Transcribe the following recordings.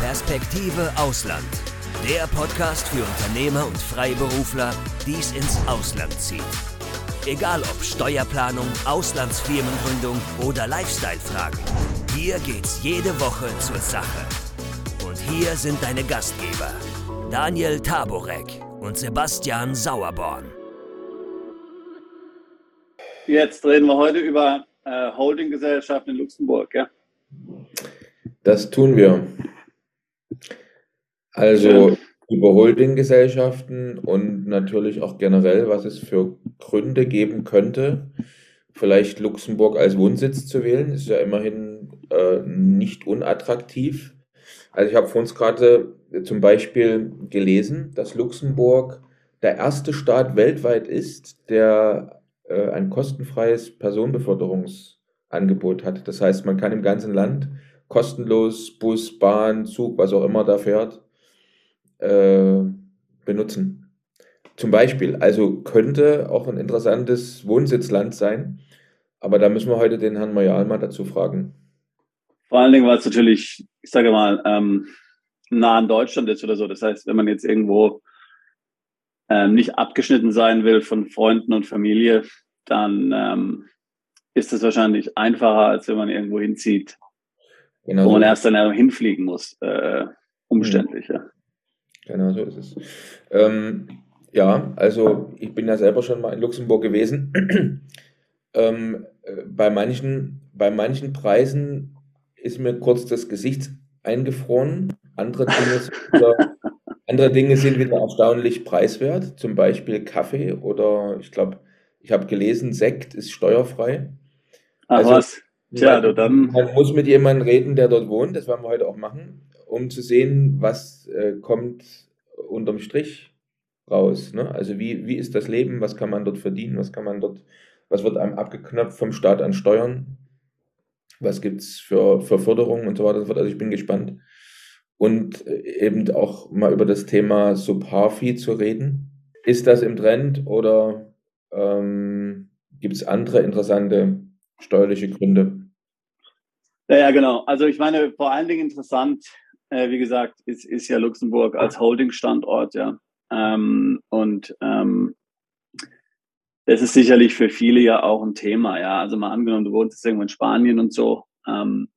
Perspektive Ausland. Der Podcast für Unternehmer und Freiberufler, die es ins Ausland zieht. Egal ob Steuerplanung, Auslandsfirmengründung oder Lifestyle-Fragen. Hier geht's jede Woche zur Sache. Und hier sind deine Gastgeber, Daniel Taborek und Sebastian Sauerborn. Jetzt reden wir heute über äh, Holdinggesellschaften in Luxemburg, ja? Das tun wir. Also über Holdinggesellschaften und natürlich auch generell, was es für Gründe geben könnte, vielleicht Luxemburg als Wohnsitz zu wählen, ist ja immerhin äh, nicht unattraktiv. Also ich habe vor uns gerade zum Beispiel gelesen, dass Luxemburg der erste Staat weltweit ist, der äh, ein kostenfreies Personenbeförderungsangebot hat. Das heißt, man kann im ganzen Land kostenlos Bus, Bahn, Zug, was auch immer da fährt, äh, benutzen. Zum Beispiel, also könnte auch ein interessantes Wohnsitzland sein, aber da müssen wir heute den Herrn Majal mal dazu fragen. Vor allen Dingen, weil es natürlich, ich sage mal, ähm, nah an Deutschland ist oder so. Das heißt, wenn man jetzt irgendwo ähm, nicht abgeschnitten sein will von Freunden und Familie, dann ähm, ist es wahrscheinlich einfacher, als wenn man irgendwo hinzieht, genau wo man erst dann hinfliegen muss. Äh, umständlich, ja. Genau so ist es. Ähm, ja, also ich bin ja selber schon mal in Luxemburg gewesen. ähm, äh, bei, manchen, bei manchen Preisen ist mir kurz das Gesicht eingefroren. Andere Dinge, sind wieder, andere Dinge sind wieder erstaunlich preiswert, zum Beispiel Kaffee oder ich glaube, ich habe gelesen, Sekt ist steuerfrei. Ach also, was? Tja, man, dann. Man muss mit jemandem reden, der dort wohnt, das werden wir heute auch machen, um zu sehen, was äh, kommt unterm Strich raus. Ne? Also wie, wie ist das Leben, was kann man dort verdienen, was kann man dort, was wird einem abgeknöpft vom Staat an Steuern, was gibt es für, für Förderungen und so weiter und so fort. Also ich bin gespannt. Und äh, eben auch mal über das Thema Subharfi zu reden. Ist das im Trend oder ähm, Gibt es andere interessante steuerliche Gründe? Ja, ja, genau. Also ich meine, vor allen Dingen interessant, äh, wie gesagt, ist, ist ja Luxemburg als Holding-Standort, ja. Ähm, und ähm, das ist sicherlich für viele ja auch ein Thema, ja. Also mal angenommen, du wohnst jetzt irgendwo in Spanien und so, ähm,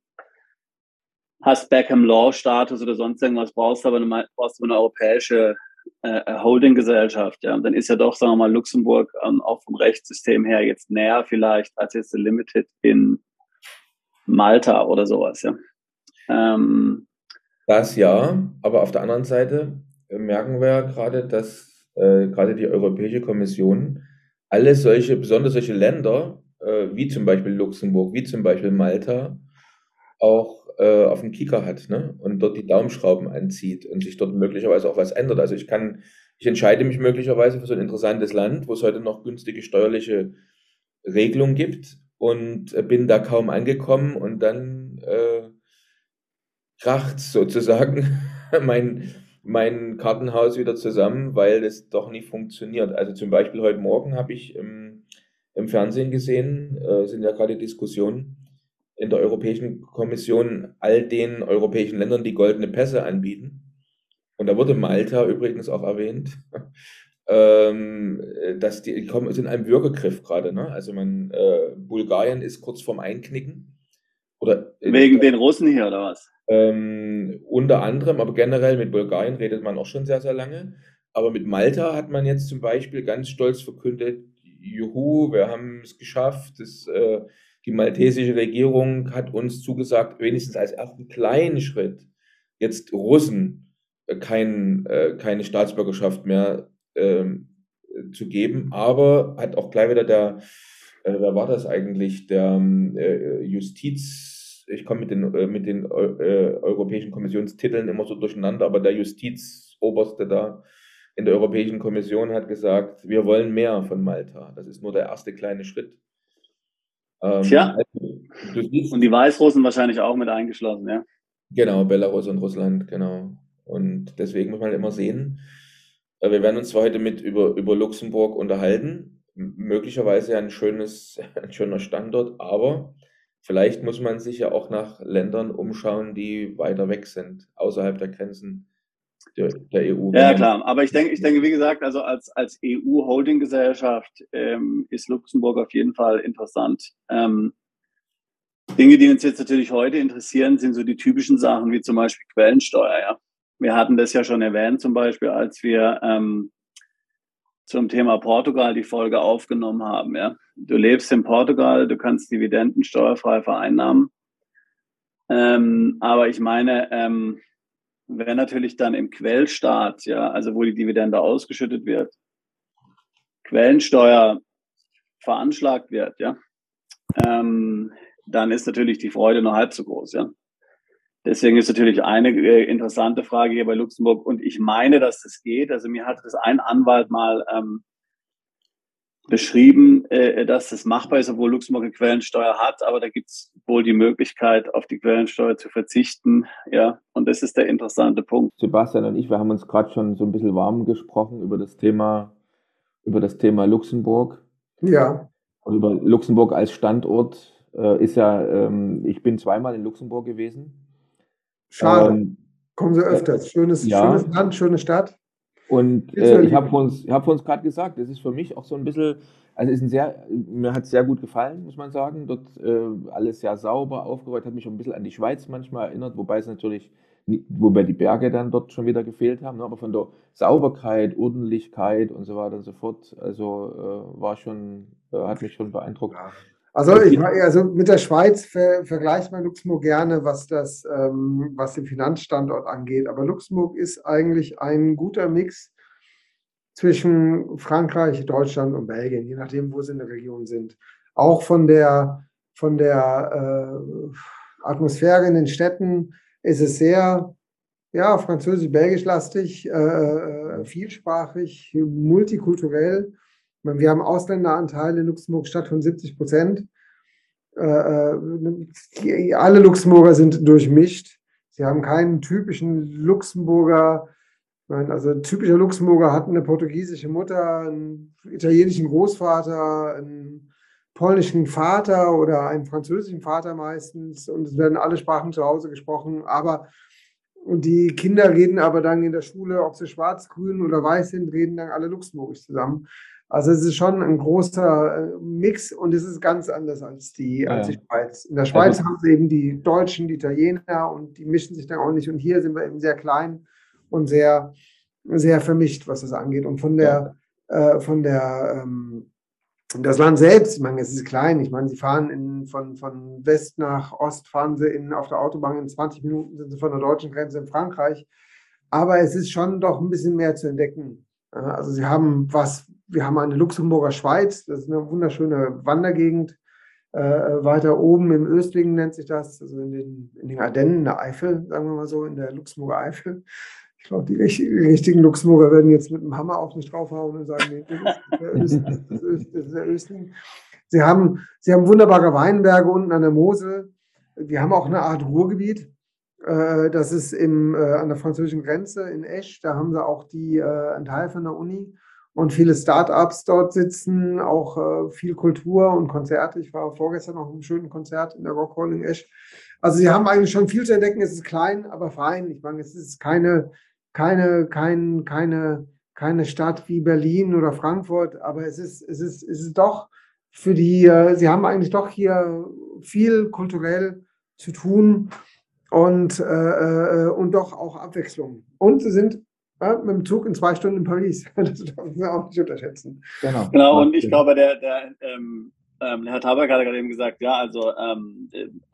hast Beckham Law Status oder sonst irgendwas, brauchst aber eine, brauchst du eine europäische äh, Holdinggesellschaft. Ja, und dann ist ja doch, sagen wir mal, Luxemburg ähm, auch vom Rechtssystem her jetzt näher vielleicht als jetzt Limited in Malta oder sowas. Ja. Ähm, das ja, aber auf der anderen Seite merken wir gerade, dass äh, gerade die Europäische Kommission alle solche, besonders solche Länder, äh, wie zum Beispiel Luxemburg, wie zum Beispiel Malta, auch äh, auf dem Kieker hat ne? und dort die Daumenschrauben anzieht und sich dort möglicherweise auch was ändert. Also ich kann, ich entscheide mich möglicherweise für so ein interessantes Land, wo es heute noch günstige steuerliche Regelungen gibt und äh, bin da kaum angekommen und dann äh, kracht sozusagen mein, mein Kartenhaus wieder zusammen, weil es doch nie funktioniert. Also zum Beispiel heute Morgen habe ich im, im Fernsehen gesehen, äh, sind ja gerade Diskussionen, in der Europäischen Kommission all den europäischen Ländern, die goldene Pässe anbieten. Und da wurde Malta übrigens auch erwähnt, ähm, dass die, die kommen, sind in einem Bürgergriff gerade. Ne? Also man, äh, Bulgarien ist kurz vorm Einknicken. Oder, Wegen den Russen hier oder was? Ähm, unter anderem, aber generell mit Bulgarien redet man auch schon sehr, sehr lange. Aber mit Malta hat man jetzt zum Beispiel ganz stolz verkündet, juhu, wir haben es geschafft, das äh, die maltesische Regierung hat uns zugesagt, wenigstens als ersten kleinen Schritt jetzt Russen äh, kein, äh, keine Staatsbürgerschaft mehr ähm, zu geben, aber hat auch gleich wieder der, äh, wer war das eigentlich, der äh, Justiz, ich komme mit den, äh, mit den äh, europäischen Kommissionstiteln immer so durcheinander, aber der Justizoberste da in der Europäischen Kommission hat gesagt, wir wollen mehr von Malta. Das ist nur der erste kleine Schritt. Ähm, Tja. Also, und die Weißrussen wahrscheinlich auch mit eingeschlossen, ja. Genau, Belarus und Russland, genau. Und deswegen muss man immer sehen, äh, wir werden uns zwar heute mit über, über Luxemburg unterhalten, möglicherweise ein schönes, ein schöner Standort, aber vielleicht muss man sich ja auch nach Ländern umschauen, die weiter weg sind, außerhalb der Grenzen der, der EU. Ja, klar. Aber ich denke, ich denke, wie gesagt, also als, als EU-Holding-Gesellschaft ähm, ist Luxemburg auf jeden Fall interessant. Ähm, Dinge, die uns jetzt natürlich heute interessieren, sind so die typischen Sachen wie zum Beispiel Quellensteuer. Ja. Wir hatten das ja schon erwähnt, zum Beispiel, als wir ähm, zum Thema Portugal die Folge aufgenommen haben. Ja. Du lebst in Portugal, du kannst Dividenden steuerfrei vereinnahmen. Ähm, aber ich meine, ähm, wenn natürlich dann im Quellstaat, ja, also wo die Dividende ausgeschüttet wird, Quellensteuer veranschlagt wird, ja, ähm, dann ist natürlich die Freude nur halb so groß, ja. Deswegen ist natürlich eine äh, interessante Frage hier bei Luxemburg und ich meine, dass das geht. Also mir hat das ein Anwalt mal ähm, beschrieben, äh, dass das machbar ist, obwohl Luxemburg eine Quellensteuer hat, aber da gibt es wohl die Möglichkeit, auf die Quellensteuer zu verzichten. Ja, und das ist der interessante Punkt. Sebastian und ich, wir haben uns gerade schon so ein bisschen warm gesprochen über das Thema, über das Thema Luxemburg. Ja. Und über Luxemburg als Standort äh, ist ja, ähm, ich bin zweimal in Luxemburg gewesen. Schade. Ähm, Kommen Sie öfters. Schönes, ja. schönes Land, schöne Stadt. Und äh, ich habe vor uns, hab uns gerade gesagt, das ist für mich auch so ein bisschen, also ist ein sehr, mir hat es sehr gut gefallen, muss man sagen. Dort äh, alles sehr sauber aufgeräumt, hat mich auch ein bisschen an die Schweiz manchmal erinnert, wobei es natürlich, wobei die Berge dann dort schon wieder gefehlt haben, ne? aber von der Sauberkeit, Ordentlichkeit und so weiter und so fort, also äh, war schon, äh, hat mich schon beeindruckt. Ja. Also, ich, also mit der Schweiz ver, vergleicht man Luxemburg gerne, was, das, ähm, was den Finanzstandort angeht. Aber Luxemburg ist eigentlich ein guter Mix zwischen Frankreich, Deutschland und Belgien, je nachdem, wo sie in der Region sind. Auch von der, von der äh, Atmosphäre in den Städten ist es sehr ja, französisch-belgisch-lastig, äh, äh vielsprachig, multikulturell. Wir haben Ausländeranteile in Luxemburg Stadt von 70 Prozent. Äh, äh, alle Luxemburger sind durchmischt. Sie haben keinen typischen Luxemburger, also ein typischer Luxemburger hat eine portugiesische Mutter, einen italienischen Großvater, einen polnischen Vater oder einen französischen Vater meistens und es werden alle Sprachen zu Hause gesprochen, aber und die Kinder reden aber dann in der Schule, ob sie schwarz, grün oder weiß sind, reden dann alle Luxemburgisch zusammen. Also es ist schon ein großer äh, Mix und es ist ganz anders als die, als die Schweiz. In der Schweiz also, haben sie eben die Deutschen, die Italiener und die mischen sich dann auch nicht. Und hier sind wir eben sehr klein und sehr, sehr vermischt, was das angeht. Und von der, ja. äh, von der, ähm, das Land selbst, ich meine, es ist klein. Ich meine, sie fahren in, von, von West nach Ost, fahren sie in, auf der Autobahn in 20 Minuten, sind sie von der deutschen Grenze in Frankreich. Aber es ist schon doch ein bisschen mehr zu entdecken. Also sie haben was, wir haben eine Luxemburger Schweiz, das ist eine wunderschöne Wandergegend. Äh, weiter oben im Östlichen nennt sich das, also in den, in den Ardennen, in der Eifel, sagen wir mal so, in der Luxemburger Eifel. Ich glaube, die richtigen Luxemburger werden jetzt mit dem Hammer auf mich draufhauen und sagen, nee, das ist der Östling. Sie haben, sie haben wunderbare Weinberge unten an der Mosel. Wir haben auch eine Art Ruhrgebiet. Äh, das ist im, äh, an der französischen Grenze in Esch. Da haben sie auch die, äh, einen Teil von der Uni und viele Start-ups dort sitzen, auch äh, viel Kultur und Konzerte. Ich war vorgestern noch im schönen Konzert in der Rock Hall in Esch. Also sie haben eigentlich schon viel zu entdecken. Es ist klein, aber fein. Ich meine, es ist keine, keine, kein, keine, keine Stadt wie Berlin oder Frankfurt, aber es ist, es ist, es ist doch für die, äh, sie haben eigentlich doch hier viel kulturell zu tun und, äh, äh, und doch auch Abwechslung. Und sie sind äh, mit dem Zug in zwei Stunden in Paris. Das darf man auch nicht unterschätzen. Genau, genau und ich glaube, der, der ähm, ähm, Herr Tabak hat gerade eben gesagt, ja, also ähm,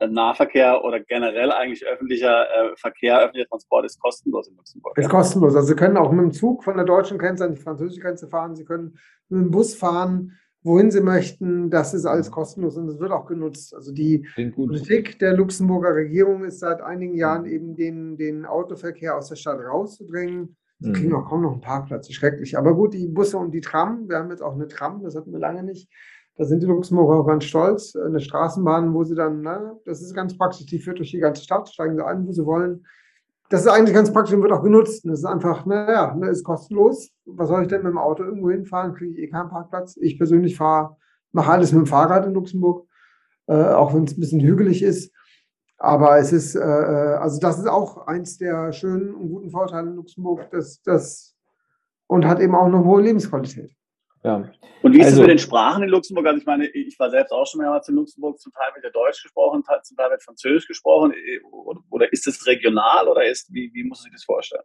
Nahverkehr oder generell eigentlich öffentlicher äh, Verkehr, öffentlicher Transport ist kostenlos in Luxemburg. Ist kostenlos. Also Sie können auch mit dem Zug von der deutschen Grenze an die französische Grenze fahren. Sie können mit dem Bus fahren wohin sie möchten. Das ist alles kostenlos und es wird auch genutzt. Also die Politik der Luxemburger Regierung ist seit einigen Jahren eben den, den Autoverkehr aus der Stadt rauszudrängen. Sie kriegen mhm. auch kaum noch einen Parkplatz, schrecklich. Aber gut, die Busse und die Tram, wir haben jetzt auch eine Tram, das hatten wir lange nicht. Da sind die Luxemburger auch ganz stolz. Eine Straßenbahn, wo sie dann, na, das ist ganz praktisch, die führt durch die ganze Stadt, steigen sie ein, wo sie wollen das ist eigentlich ganz praktisch und wird auch genutzt. das ist einfach, naja, ne, ist kostenlos. Was soll ich denn mit dem Auto irgendwo hinfahren? Kriege ich eh keinen Parkplatz. Ich persönlich fahre, mache alles mit dem Fahrrad in Luxemburg. äh, auch wenn es ein bisschen hügelig ist. Aber es ist, äh, äh, also das ist auch eins der schönen und guten Vorteile in Luxemburg, dass das und hat eben auch eine hohe Lebensqualität. Ja. Und wie ist also, es mit den Sprachen in Luxemburg? Also ich meine, ich war selbst auch schon mehrmals in Luxemburg, zum Teil wird ja Deutsch gesprochen, zum Teil wird Französisch gesprochen. Oder ist es regional oder ist, wie, wie muss man sich das vorstellen?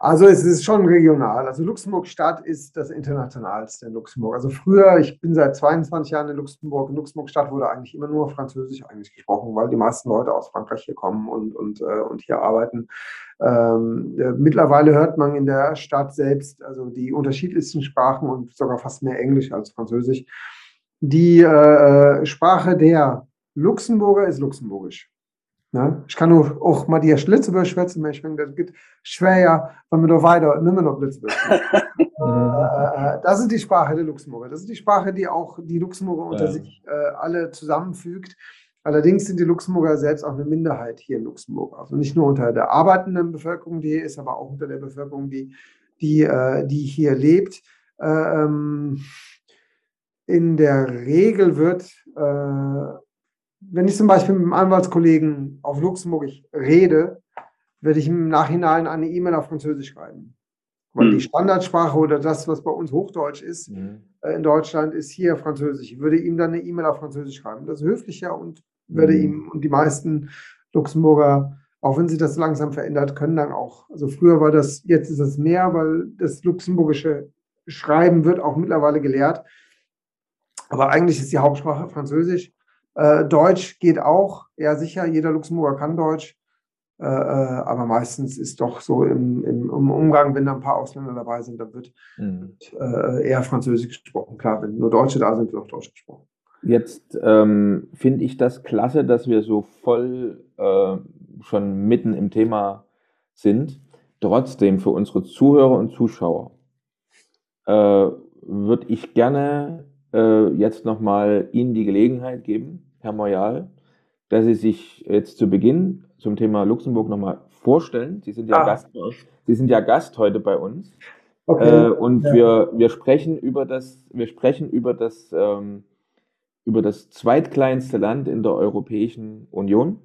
Also es ist schon regional. Also Luxemburg Stadt ist das internationalste in Luxemburg. Also früher, ich bin seit 22 Jahren in Luxemburg. In Luxemburg Stadt wurde eigentlich immer nur Französisch eigentlich gesprochen, weil die meisten Leute aus Frankreich hier kommen und, und, äh, und hier arbeiten. Ähm, äh, mittlerweile hört man in der Stadt selbst also die unterschiedlichsten Sprachen und sogar fast mehr Englisch als Französisch. Die äh, Sprache der Luxemburger ist Luxemburgisch. Ne? Ich kann nur auch mal die Lützeburg schwätzen, ich finde, das geht schwer, wenn wir da weiter nicht mehr noch Lützeburg äh, äh, Das ist die Sprache der Luxemburger. Das ist die Sprache, die auch die Luxemburger unter ja. sich äh, alle zusammenfügt. Allerdings sind die Luxemburger selbst auch eine Minderheit hier in Luxemburg. Also nicht nur unter der arbeitenden Bevölkerung, die hier ist, aber auch unter der Bevölkerung, die, die, äh, die hier lebt. Äh, ähm, in der Regel wird äh, wenn ich zum Beispiel mit einem Anwaltskollegen auf Luxemburg rede, werde ich im Nachhinein eine E-Mail auf Französisch schreiben. Weil mhm. die Standardsprache oder das, was bei uns Hochdeutsch ist, mhm. äh, in Deutschland, ist hier Französisch. Ich würde ihm dann eine E-Mail auf Französisch schreiben. Das ist höflicher und werde mhm. ihm und die meisten Luxemburger, auch wenn sich das langsam verändert, können dann auch. Also früher war das, jetzt ist es mehr, weil das luxemburgische Schreiben wird auch mittlerweile gelehrt. Aber eigentlich ist die Hauptsprache Französisch. Äh, Deutsch geht auch, ja sicher, jeder Luxemburger kann Deutsch, äh, äh, aber meistens ist doch so im, im, im, Umgang, wenn da ein paar Ausländer dabei sind, dann wird mhm. äh, eher Französisch gesprochen. Klar, wenn nur Deutsche da sind, wird auch Deutsch gesprochen. Jetzt ähm, finde ich das klasse, dass wir so voll äh, schon mitten im Thema sind. Trotzdem für unsere Zuhörer und Zuschauer äh, würde ich gerne äh, jetzt nochmal Ihnen die Gelegenheit geben, Herr Moyal, dass Sie sich jetzt zu Beginn zum Thema Luxemburg nochmal vorstellen. Sie sind ja, ah. Gast, Sie sind ja Gast heute bei uns. Okay. Äh, und ja. wir, wir sprechen über das, wir sprechen über das, ähm, über das zweitkleinste Land in der Europäischen Union.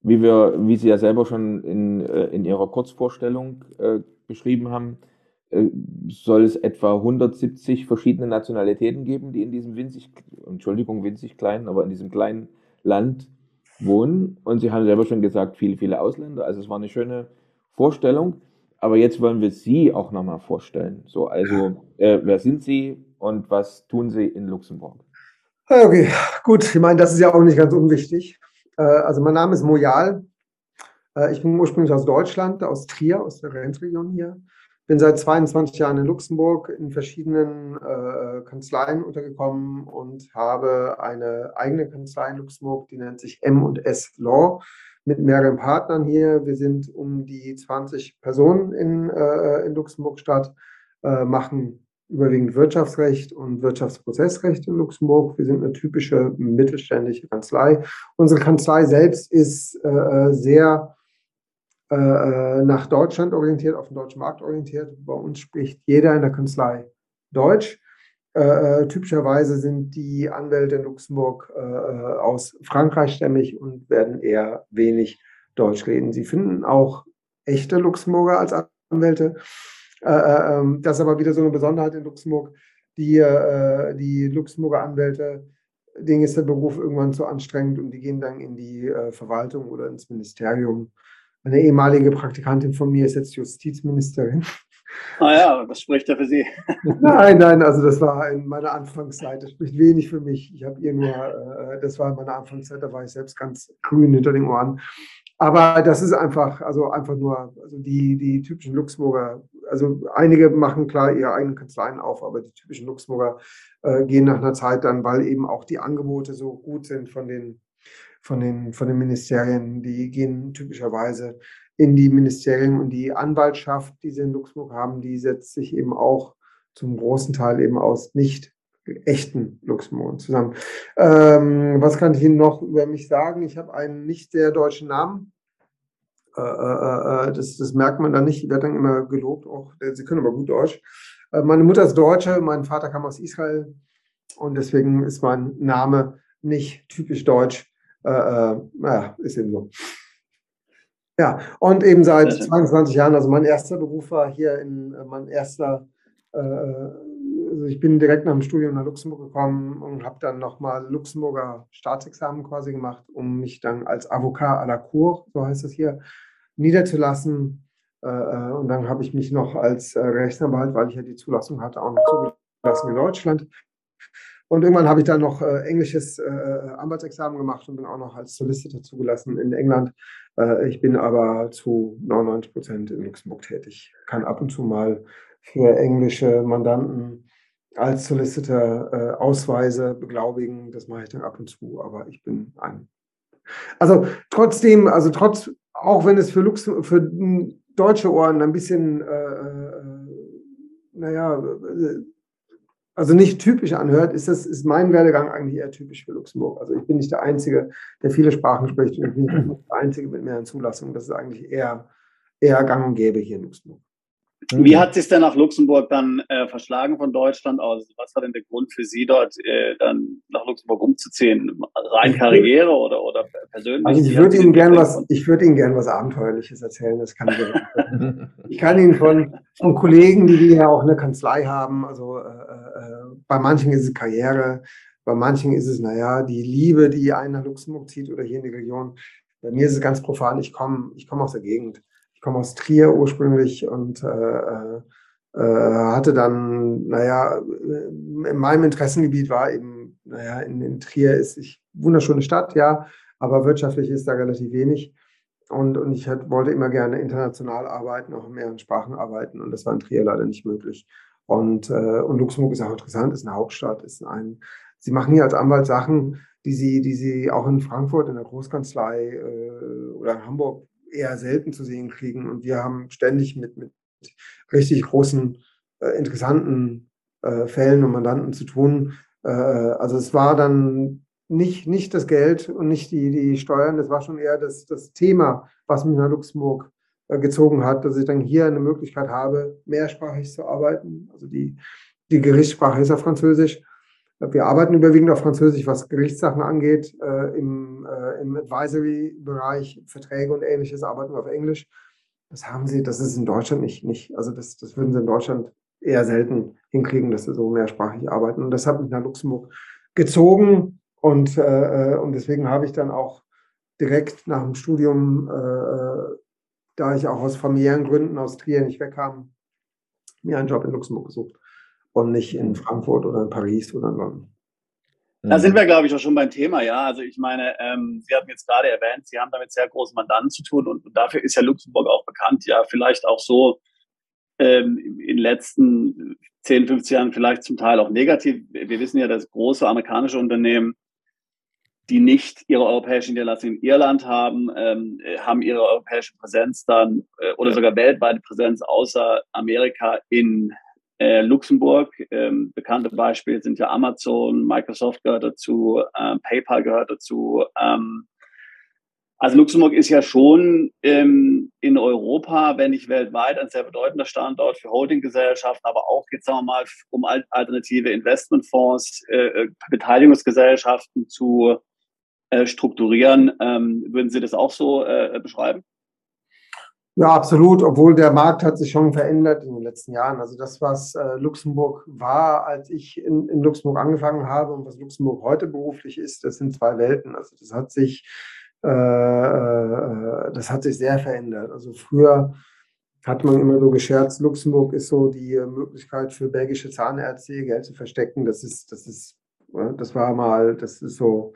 Wie wir, wie Sie ja selber schon in, äh, in Ihrer Kurzvorstellung äh, beschrieben haben, soll es etwa 170 verschiedene Nationalitäten geben, die in diesem winzig, Entschuldigung, winzig kleinen, aber in diesem kleinen Land wohnen. Und Sie haben selber schon gesagt, viele, viele Ausländer. Also es war eine schöne Vorstellung. Aber jetzt wollen wir Sie auch nochmal vorstellen. So, also äh, wer sind Sie und was tun Sie in Luxemburg? Okay, gut. Ich meine, das ist ja auch nicht ganz unwichtig. Äh, also mein Name ist Mojal. Äh, ich bin ursprünglich aus Deutschland, aus Trier, aus der Grenzregion hier bin seit 22 Jahren in Luxemburg in verschiedenen äh, Kanzleien untergekommen und habe eine eigene Kanzlei in Luxemburg, die nennt sich M&S Law mit mehreren Partnern hier. Wir sind um die 20 Personen in, äh, in Luxemburg-Stadt, äh, machen überwiegend Wirtschaftsrecht und Wirtschaftsprozessrecht in Luxemburg. Wir sind eine typische mittelständische Kanzlei. Unsere Kanzlei selbst ist äh, sehr äh, äh, nach Deutschland orientiert, auf den deutschen Markt orientiert. Bei uns spricht jeder in der Kanzlei Deutsch. Äh, äh typischerweise sind die Anwälte in Luxemburg äh, aus Frankreich stämmig und werden eher wenig Deutsch reden. Sie finden auch echte Luxemburger als Anwälte. Äh, ähm, das ist aber wieder so eine Besonderheit in Luxemburg. Die, die Luxemburger Anwälte, denen ist der Beruf irgendwann zu anstrengend und die gehen dann in die Verwaltung oder ins Ministerium eine ehemalige Praktikantin von mir ist jetzt Justizministerin. Ah ja, was spricht da für Sie? nein, nein, also das war in meiner Anfangszeit, das spricht wenig für mich. Ich habe ihr nur, äh, das war in meiner Anfangszeit, da war ich selbst ganz grün hinter den Ohren. Aber das ist einfach, also einfach nur, also die, die typischen Luxemburger, also einige machen klar ihre eigenen Kanzleien auf, aber die typischen Luxemburger äh, gehen nach einer Zeit dann, weil eben auch die Angebote so gut sind von den von den, von den Ministerien, die gehen typischerweise in die Ministerien und die Anwaltschaft, die sie in Luxemburg haben, die setzt sich eben auch zum großen Teil eben aus nicht echten Luxemburgern zusammen. Ähm, was kann ich Ihnen noch über mich sagen? Ich habe einen nicht sehr deutschen Namen. Äh, äh, äh, das, das, merkt man dann nicht. Ich werde dann immer gelobt. Auch, Sie können aber gut Deutsch. Meine Mutter ist Deutsche, mein Vater kam aus Israel und deswegen ist mein Name nicht typisch deutsch. Äh, äh, naja, ist eben so. Ja, und eben seit 22 Jahren, also mein erster Beruf war hier in, äh, mein erster, äh, also ich bin direkt nach dem Studium nach Luxemburg gekommen und habe dann nochmal Luxemburger Staatsexamen quasi gemacht, um mich dann als Avocat à la Cour, so heißt es hier, niederzulassen. Äh, äh und dann habe ich mich noch als Rechtsanwalt, weil ich ja die Zulassung hatte, auch noch zugelassen in Deutschland. Und irgendwann habe ich dann noch äh, englisches äh, Anwaltsexamen gemacht und bin auch noch als Solicitor zugelassen in England. Äh, ich bin aber zu 99 Prozent in Luxemburg tätig. Kann ab und zu mal für englische Mandanten als Solicitor äh, Ausweise beglaubigen. Das mache ich dann ab und zu, aber ich bin ein. Also trotzdem, also trotz, auch wenn es für, Lux für deutsche Ohren ein bisschen, äh, äh naja, also nicht typisch anhört, ist das ist mein Werdegang eigentlich eher typisch für Luxemburg. Also ich bin nicht der Einzige, der viele Sprachen spricht und ich bin nicht der Einzige mit mehreren Zulassungen. Das ist eigentlich eher, eher gang und gäbe hier in Luxemburg. Wie hat sich denn nach Luxemburg dann äh, verschlagen von Deutschland aus? Was war denn der Grund für Sie dort äh, dann nach Luxemburg umzuziehen? Rein Karriere oder, oder persönlich? Also ich würde Ihnen gern was, ich würde Ihnen gern was Abenteuerliches erzählen. Das kann ich, ich kann Ihnen von, von Kollegen, die wir ja auch eine Kanzlei haben, also äh, äh, bei manchen ist es Karriere, bei manchen ist es, naja, die Liebe, die einen nach Luxemburg zieht oder hier in die Region. Bei mir ist es ganz profan, ich komme ich komm aus der Gegend komme aus Trier ursprünglich und äh, äh, äh, hatte dann, naja, in meinem Interessengebiet war eben, naja, in, in Trier ist ich wunderschöne Stadt, ja, aber wirtschaftlich ist da relativ wenig. Und, und ich wollte immer gerne international arbeiten, auch in mehreren Sprachen arbeiten. Und das war in Trier leider nicht möglich. Und, äh, und Luxemburg ist auch interessant, ist eine Hauptstadt, ist ein. Sie machen hier als Anwalt Sachen, die sie, die sie auch in Frankfurt in der Großkanzlei äh, oder in Hamburg eher selten zu sehen kriegen. Und wir haben ständig mit, mit richtig großen, äh, interessanten äh, Fällen und Mandanten zu tun. Äh, also es war dann nicht, nicht das Geld und nicht die, die Steuern, das war schon eher das, das Thema, was mich nach Luxemburg äh, gezogen hat, dass ich dann hier eine Möglichkeit habe, mehrsprachig zu arbeiten. Also die, die Gerichtssprache ist ja Französisch. Wir arbeiten überwiegend auf Französisch, was Gerichtssachen angeht. Äh, Im, äh, im Advisory-Bereich, Verträge und ähnliches arbeiten wir auf Englisch. Das haben sie, das ist in Deutschland nicht, nicht also das, das würden sie in Deutschland eher selten hinkriegen, dass sie so mehrsprachig arbeiten. Und das hat mich nach Luxemburg gezogen und, äh, äh und deswegen habe ich dann auch direkt nach dem Studium, äh, äh, da ich auch aus familiären Gründen aus Trier nicht wegkam, mir einen Job in Luxemburg gesucht und nicht in Frankfurt oder in Paris oder in London. Da sind wir, glaube ich, auch schon beim Thema, ja. Also ich meine, ähm, Sie hatten jetzt gerade erwähnt, Sie haben damit sehr großen Mandanten zu tun und, und dafür ist ja Luxemburg auch bekannt, ja, vielleicht auch so ähm, in den letzten 10, 15 Jahren vielleicht zum Teil auch negativ. Wir wissen ja, dass große amerikanische Unternehmen, die nicht ihre europäische Niederlassung in Irland haben, ähm, haben ihre europäische Präsenz dann äh, oder sogar weltweite Präsenz außer Amerika in äh, Luxemburg, ähm, bekannte Beispiele sind ja Amazon, Microsoft gehört dazu, äh, PayPal gehört dazu. Ähm, also Luxemburg ist ja schon ähm, in Europa, wenn nicht weltweit, ein sehr bedeutender Standort für Holdinggesellschaften, aber auch jetzt sagen wir mal, um alternative Investmentfonds, äh, äh, Beteiligungsgesellschaften zu äh, strukturieren. Ähm, würden Sie das auch so beschreiben? Ja, absolut, obwohl der Markt hat sich schon verändert in den letzten Jahren. Also das, was äh, Luxemburg war, als ich in, in, Luxemburg angefangen habe und was Luxemburg heute beruflich ist, das sind zwei Welten. Also das hat sich, äh, äh, das hat sich sehr verändert. Also früher hat man immer so gescherzt, Luxemburg ist so die Möglichkeit für belgische Zahnärzte Geld zu verstecken. Das ist, das ist, das war mal, das ist so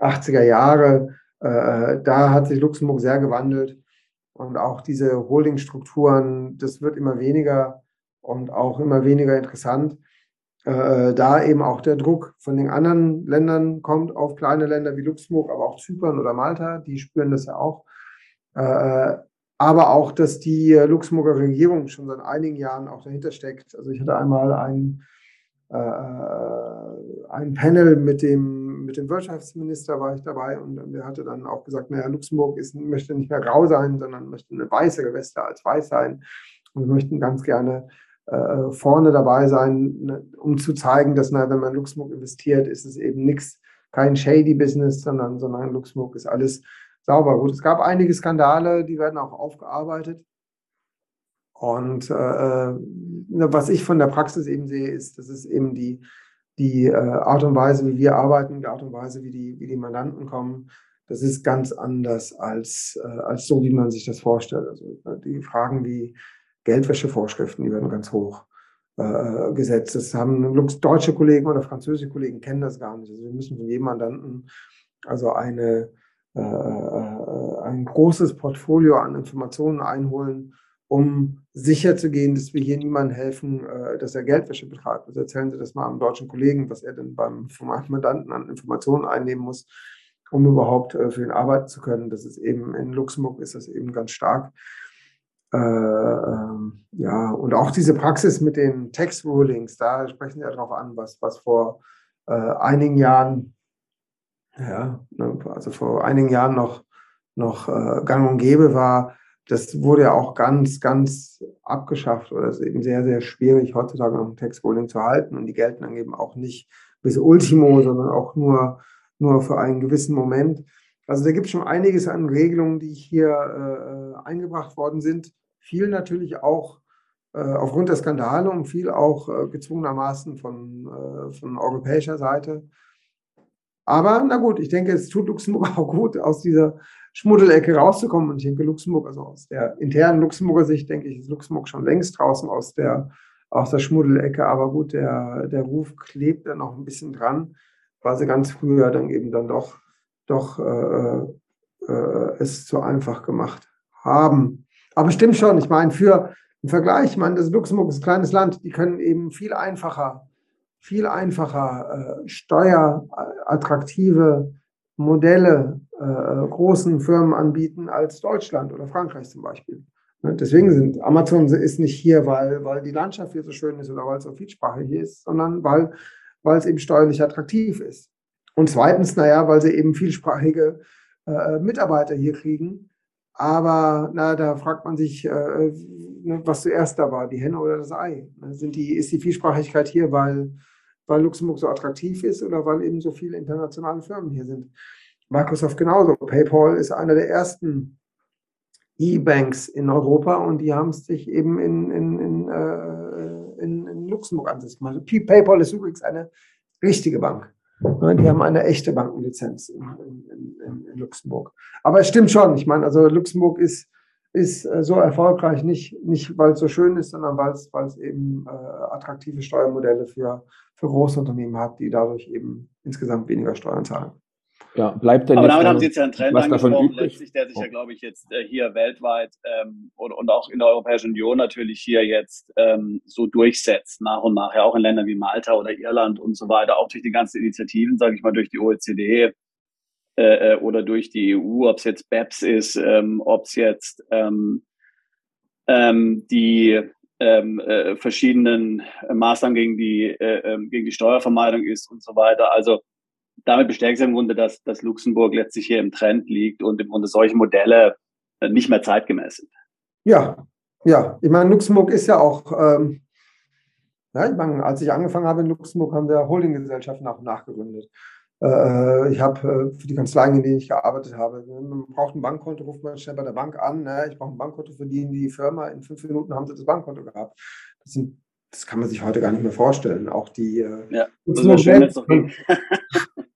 80er Jahre. Äh, da hat sich Luxemburg sehr gewandelt und auch diese Holdingstrukturen, das wird immer weniger und auch immer weniger interessant. Äh, da eben auch der Druck von den anderen Ländern kommt auf kleine Länder wie Luxemburg, aber auch Zypern oder Malta, die spüren das ja auch. Äh, aber auch, dass die Luxemburger Regierung schon seit einigen Jahren auch dahinter steckt. Also ich hatte einmal ein, äh, ein Panel mit dem mit dem Wirtschaftsminister war ich dabei und der hatte dann auch gesagt, naja, Luxemburg ist, möchte nicht mehr grau sein, sondern möchte eine weiße Gewässer als weiß sein. Und wir möchten ganz gerne äh, vorne dabei sein, ne, um zu zeigen, dass na, wenn man in Luxemburg investiert, ist es eben nichts kein shady Business, sondern, sondern Luxemburg ist alles sauber. Gut, es gab einige Skandale, die werden auch aufgearbeitet. Und äh, äh was ich von der Praxis eben sehe, ist, dass es eben die, die äh, Art und Weise, wie wir arbeiten, die Art und Weise, wie die, wie die Mandanten kommen, das ist ganz anders als, äh, als so, wie man sich das vorstellt. Also äh, die Fragen wie Geldwäschevorschriften, die werden ganz hoch äh, gesetzt. Das haben deutsche Kollegen oder französische Kollegen kennen das gar nicht. Also wir müssen von jedem Mandanten also eine, äh, äh, ein großes Portfolio an Informationen einholen, um sicherzugehen, dass wir hier niemandem helfen, äh, dass er Geldwäsche betreibt. Also erzählen Sie das mal einem deutschen Kollegen, was er denn beim Mandanten an Informationen einnehmen muss, um überhaupt äh, für ihn arbeiten zu können. Das ist eben in Luxemburg ist das eben ganz stark. Äh, ähm, ja, und auch diese Praxis mit den Tax Rulings, da sprechen Sie ja drauf an, was, was vor äh, einigen Jahren, ja, ne, also vor einigen Jahren noch, noch äh, gang und gäbe war, das wurde ja auch ganz, ganz abgeschafft oder es ist eben sehr, sehr schwierig, heutzutage noch ein Tax-Ruling zu halten und die gelten dann eben auch nicht bis Ultimo, sondern auch nur, nur für einen gewissen Moment. Also da gibt es schon einiges an Regelungen, die hier äh, eingebracht worden sind. Viel natürlich auch äh, aufgrund der Skandale und viel auch äh, gezwungenermaßen von, äh, von europäischer Seite. Aber na gut, ich denke, es tut Luxemburg auch gut, aus dieser Schmuddelecke rauszukommen. Und ich denke, Luxemburg, also aus der internen Luxemburger Sicht, denke ich, ist Luxemburg schon längst draußen aus der, aus der Schmuddelecke. Aber gut, der, der Ruf klebt dann noch ein bisschen dran, weil sie ganz früher dann eben dann doch, doch äh, äh, es zu einfach gemacht haben. Aber stimmt schon, ich meine, für im Vergleich, ich meine, das Luxemburg ist ein kleines Land, die können eben viel einfacher, viel einfacher äh, steuerattraktive Modelle äh, großen Firmen anbieten als Deutschland oder Frankreich zum Beispiel. Ne? Deswegen sind Amazon ist nicht hier, weil, weil die Landschaft hier so schön ist oder weil es so vielsprachig ist, sondern weil, weil es eben steuerlich attraktiv ist. Und zweitens, naja, weil sie eben vielsprachige äh, Mitarbeiter hier kriegen. Aber na, da fragt man sich, äh, ne, was zuerst da war, die Henne oder das Ei. Ne? Sind die, ist die Vielsprachigkeit hier, weil, weil Luxemburg so attraktiv ist oder weil eben so viele internationale Firmen hier sind? Microsoft genauso. PayPal ist einer der ersten E-Banks in Europa und die haben es sich eben in, in, in, äh, in, in Luxemburg ansässig gemacht. PayPal ist übrigens eine richtige Bank. Die haben eine echte Bankenlizenz in, in, in, Luxemburg. Aber es stimmt schon. Ich meine, also Luxemburg ist, ist äh, so erfolgreich nicht, nicht weil es so schön ist, sondern weil es, weil es eben äh, attraktive Steuermodelle für, für Großunternehmen hat, die dadurch eben insgesamt weniger Steuern zahlen. Ja, bleibt denn Aber damit haben Sie jetzt ja einen Trend angesprochen, letztlich, der sich ja, glaube ich, jetzt äh, hier weltweit ähm, und, und auch in der Europäischen Union natürlich hier jetzt ähm, so durchsetzt, nach und nach, ja auch in Ländern wie Malta oder Irland und so weiter, auch durch die ganzen Initiativen, sage ich mal, durch die OECD äh, äh, oder durch die EU, ob es jetzt BEPS ist, ähm, ob es jetzt ähm, ähm, die ähm, äh, verschiedenen Maßnahmen gegen die, äh, ähm, gegen die Steuervermeidung ist und so weiter. Also damit bestärkt es im Grunde, dass, dass Luxemburg letztlich hier im Trend liegt und im Grunde solche Modelle äh, nicht mehr zeitgemäß sind. Ja, ja. Ich meine, Luxemburg ist ja auch, ähm, ja, ich meine, als ich angefangen habe in Luxemburg, haben wir Holdinggesellschaften nach und nach gegründet. Äh, ich habe äh, für die Kanzleien, in denen ich gearbeitet habe, man braucht ein Bankkonto, ruft man schnell bei der Bank an. Ne? Ich brauche ein Bankkonto für die, die Firma. In fünf Minuten haben sie das Bankkonto gehabt. Das sind das kann man sich heute gar nicht mehr vorstellen. Auch die. Äh, ja, das ist schön,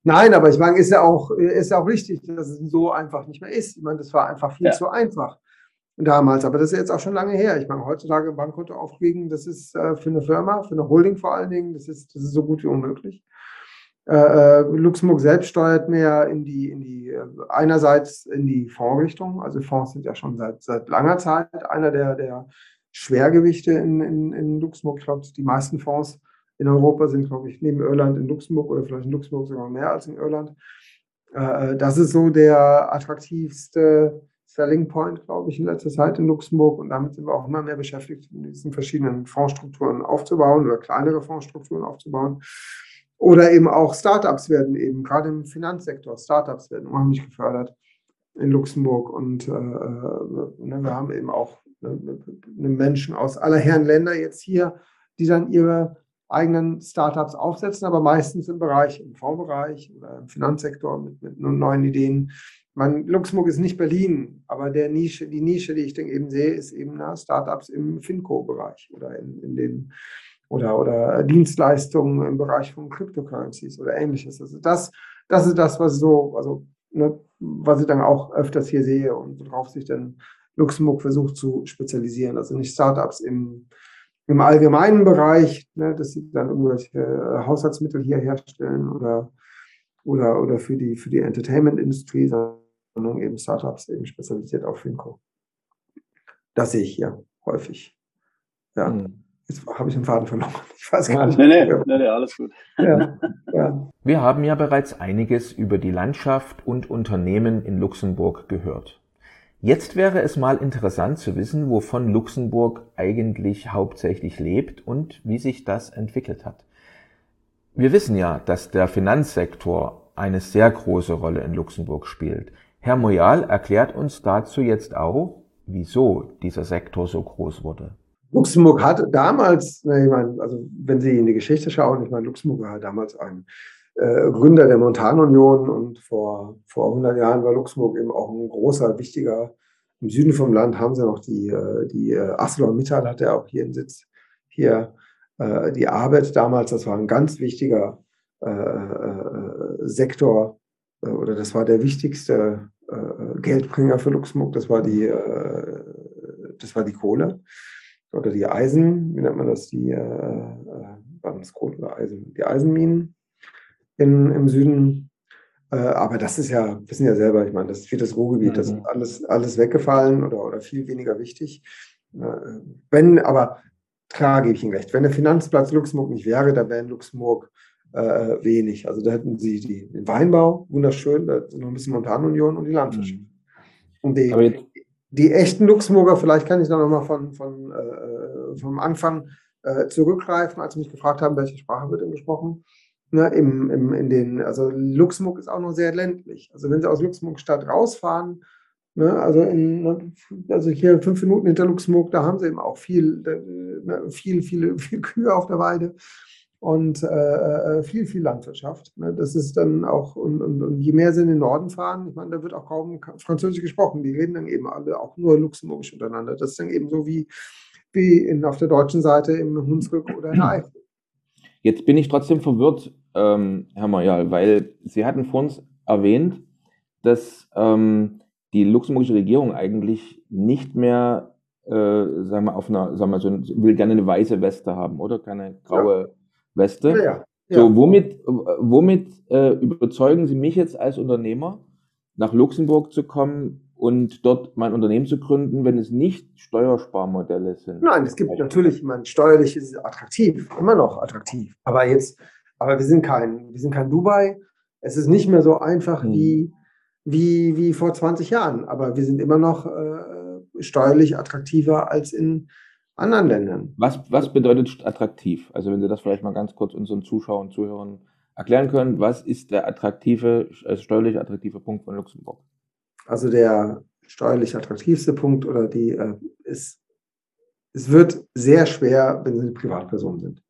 Nein, aber ich meine, ist ja auch, ist ja auch richtig, dass es so einfach nicht mehr ist. Ich meine, das war einfach viel ja. zu einfach damals. Aber das ist jetzt auch schon lange her. Ich meine, heutzutage Bankkonto aufkriegen, das ist äh, für eine Firma, für eine Holding vor allen Dingen, das ist, das ist so gut wie unmöglich. Äh, äh Luxemburg selbst steuert mehr in die, in die, äh, einerseits in die Fondsrichtung. Also Fonds sind ja schon seit, seit langer Zeit einer der, der Schwergewichte in, in, in Luxemburg. Ich glaube, die meisten Fonds in Europa sind, glaube ich, neben Irland in Luxemburg oder vielleicht in Luxemburg sogar mehr als in Irland. Äh, das ist so der attraktivste Selling Point, glaube ich, in letzter Zeit in Luxemburg. Und damit sind wir auch immer mehr beschäftigt, in diesen verschiedenen Fondsstrukturen aufzubauen oder kleinere Fondsstrukturen aufzubauen. Oder eben auch Startups werden eben, gerade im Finanzsektor, Startups werden unheimlich gefördert in Luxemburg. Und äh, äh ne, wir haben eben auch ne, ne Menschen aus aller Herren Länder jetzt hier, die dann ihre eigenen Startups aufsetzen, aber meistens im Bereich, im Fondsbereich oder im Finanzsektor mit, mit neuen Ideen. Man, Luxemburg ist nicht Berlin, aber der Nische, die Nische, die ich dann eben sehe, ist eben na, Startups im Finco-Bereich oder in, in den oder, oder Dienstleistungen im Bereich von Cryptocurrencies oder ähnliches. Also das, das ist das, was so, also ne, was ich dann auch öfters hier sehe und worauf sich dann Luxemburg versucht zu spezialisieren. Also nicht Startups im, im allgemeinen Bereich, ne, dass sie dann irgendwelche äh, Haushaltsmittel hier herstellen oder, oder, oder für die, für die Entertainment-Industrie, sondern eben Startups eben spezialisiert auf Finco. Das sehe ich hier häufig. Ja. Mhm. Jetzt habe ich den Faden verloren. Ich weiß gar nicht. Nee, nee, nee, nee alles gut. Ja, ja. Wir haben ja bereits einiges über die Landschaft und Unternehmen in Luxemburg gehört. Jetzt wäre es mal interessant zu wissen, wovon Luxemburg eigentlich hauptsächlich lebt und wie sich das entwickelt hat. Wir wissen ja, dass der Finanzsektor eine sehr große Rolle in Luxemburg spielt. Herr Moyal erklärt uns dazu jetzt auch, wieso dieser Sektor so groß wurde. Luxemburg hat damals, ich meine, also wenn Sie in die Geschichte schauen, ich meine, Luxemburg war damals ein äh, Gründer der Montanunion und vor, vor 100 Jahren war Luxemburg eben auch ein großer, wichtiger, im Süden vom Land haben sie noch die, äh, die äh, ArcelorMittal hat ja auch hier einen Sitz, hier. Äh, die Arbeit damals, das war ein ganz wichtiger Sektor oder das war der wichtigste Geldbringer für Luxemburg, das war die, das war die Kohle oder die Eisen, wie nennt man das, die, äh, waren das Kohle oder Eisen, die Eisenminen in, im Süden. Äh, aber das ist ja, wissen ja selber, ich meine, das ist viel das Ruhrgebiet, mhm. das ist alles, alles weggefallen oder, oder viel weniger wichtig. Äh, wenn, aber klar gebe ich Ihnen recht, wenn der Finanzplatz Luxemburg nicht wäre, da wäre in Luxemburg äh, wenig. Also da hätten Sie die, den Weinbau, wunderschön, da ist noch ein bisschen Montanunion und die Landwirtschaft. Mhm. Und die, die echten Luxemburger, vielleicht kann ich da nochmal von, von, äh, vom Anfang äh, zurückgreifen, als Sie mich gefragt haben, welche Sprache wird denn gesprochen. Ne, im, im, in den, also Luxemburg ist auch noch sehr ländlich. Also wenn Sie aus Luxemburg Stadt rausfahren, ne, also, in, ne, also hier fünf Minuten hinter Luxemburg, da haben Sie eben auch viel, ne, viel, viele, viel Kühe auf der Weide und äh, äh, viel, viel Landwirtschaft. Ne? Das ist dann auch, und, und, und, je mehr sie in den Norden fahren, ich meine, da wird auch kaum Französisch gesprochen. Die reden dann eben alle auch nur Luxemburgisch untereinander. Das ist dann eben so wie, wie in, auf der deutschen Seite im Hunsrück oder in der Eifel. Jetzt bin ich trotzdem verwirrt, ähm, Herr Mayal, weil Sie hatten vor uns erwähnt, dass ähm, die luxemburgische Regierung eigentlich nicht mehr, äh, sagen wir, auf einer, sagen wir so, will gerne eine weiße Weste haben, oder? Keine graue. Ja Weste. Ja, ja. So, womit, womit äh, überzeugen Sie mich jetzt als Unternehmer, nach Luxemburg zu kommen und dort mein Unternehmen zu gründen, wenn es nicht Steuersparmodelle sind? Nein, es gibt natürlich, ich meine, steuerlich ist es attraktiv, immer noch attraktiv. Aber jetzt, aber wir sind kein, wir sind kein Dubai. Es ist nicht mehr so einfach hm. wie, wie, wie vor 20 Jahren. Aber wir sind immer noch äh, steuerlich attraktiver als in, anderen Ländern. Was, was bedeutet attraktiv? Also wenn Sie das vielleicht mal ganz kurz unseren Zuschauern und Zuhörern erklären können, was ist der attraktive, also steuerlich attraktive Punkt von Luxemburg? Also der steuerlich attraktivste Punkt oder die äh, ist, es wird sehr schwer, wenn Sie eine Privatperson sind.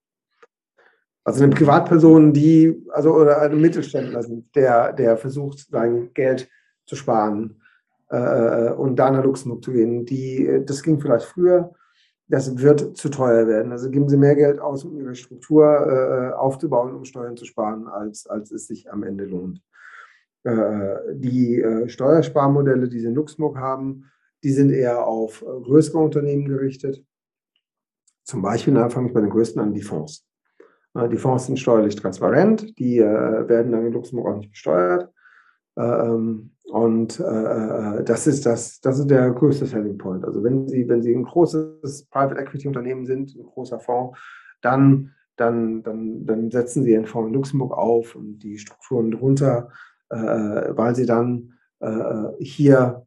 Also eine Privatperson, die, also oder ein Mittelständler sind, der, der versucht, sein Geld zu sparen äh, äh und da nach Luxemburg zu gehen. Die, das ging vielleicht früher, das wird zu teuer werden. Also geben Sie mehr Geld aus, um Ihre Struktur äh, aufzubauen, um Steuern zu sparen, als, als es sich am Ende lohnt. Äh, die äh, Steuersparmodelle, die Sie in Luxemburg haben, die sind eher auf äh, größere Unternehmen gerichtet. Zum Beispiel, da fange ich bei den größten an, die Fonds. Äh, die Fonds sind steuerlich transparent, die äh, werden dann in Luxemburg auch nicht besteuert. Ähm, und äh, das ist das, das ist der größte Selling Point. Also wenn Sie, wenn Sie ein großes Private Equity Unternehmen sind, ein großer Fonds, dann, dann, dann, dann setzen Sie einen Fonds in Luxemburg auf und die Strukturen drunter, weil Sie dann hier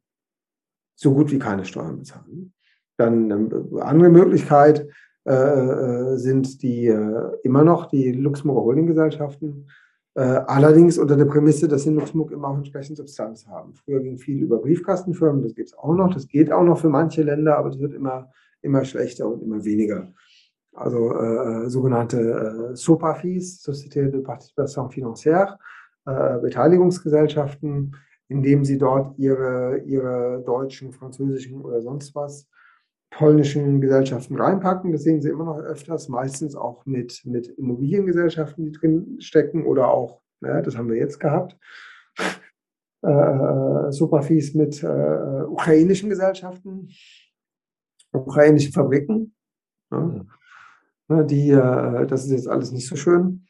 so gut wie keine Steuern bezahlen. Dann eine andere Möglichkeit äh, äh sind die immer noch die Luxemburger Holdinggesellschaften. Äh, allerdings unter der Prämisse, dass sie in Luxemburg immer auch entsprechend Substanz haben. Früher ging viel über Briefkastenfirmen, das gibt es auch noch, das geht auch noch für manche Länder, aber es wird immer, immer schlechter und immer weniger. also äh, sogenannte äh, SOPAFIs, Société de Participation Financière, äh, Beteiligungsgesellschaften, indem sie dort ihre, ihre deutschen, französischen oder sonst was polnischen Gesellschaften reinpacken. Das sehen Sie immer noch öfters, meistens auch mit, mit Immobiliengesellschaften, die drin stecken oder auch, ja, das haben wir jetzt gehabt, äh, äh super fies mit äh, ukrainischen Gesellschaften, ukrainischen Fabriken. Ja, ne, die, äh, das ist jetzt alles nicht so schön.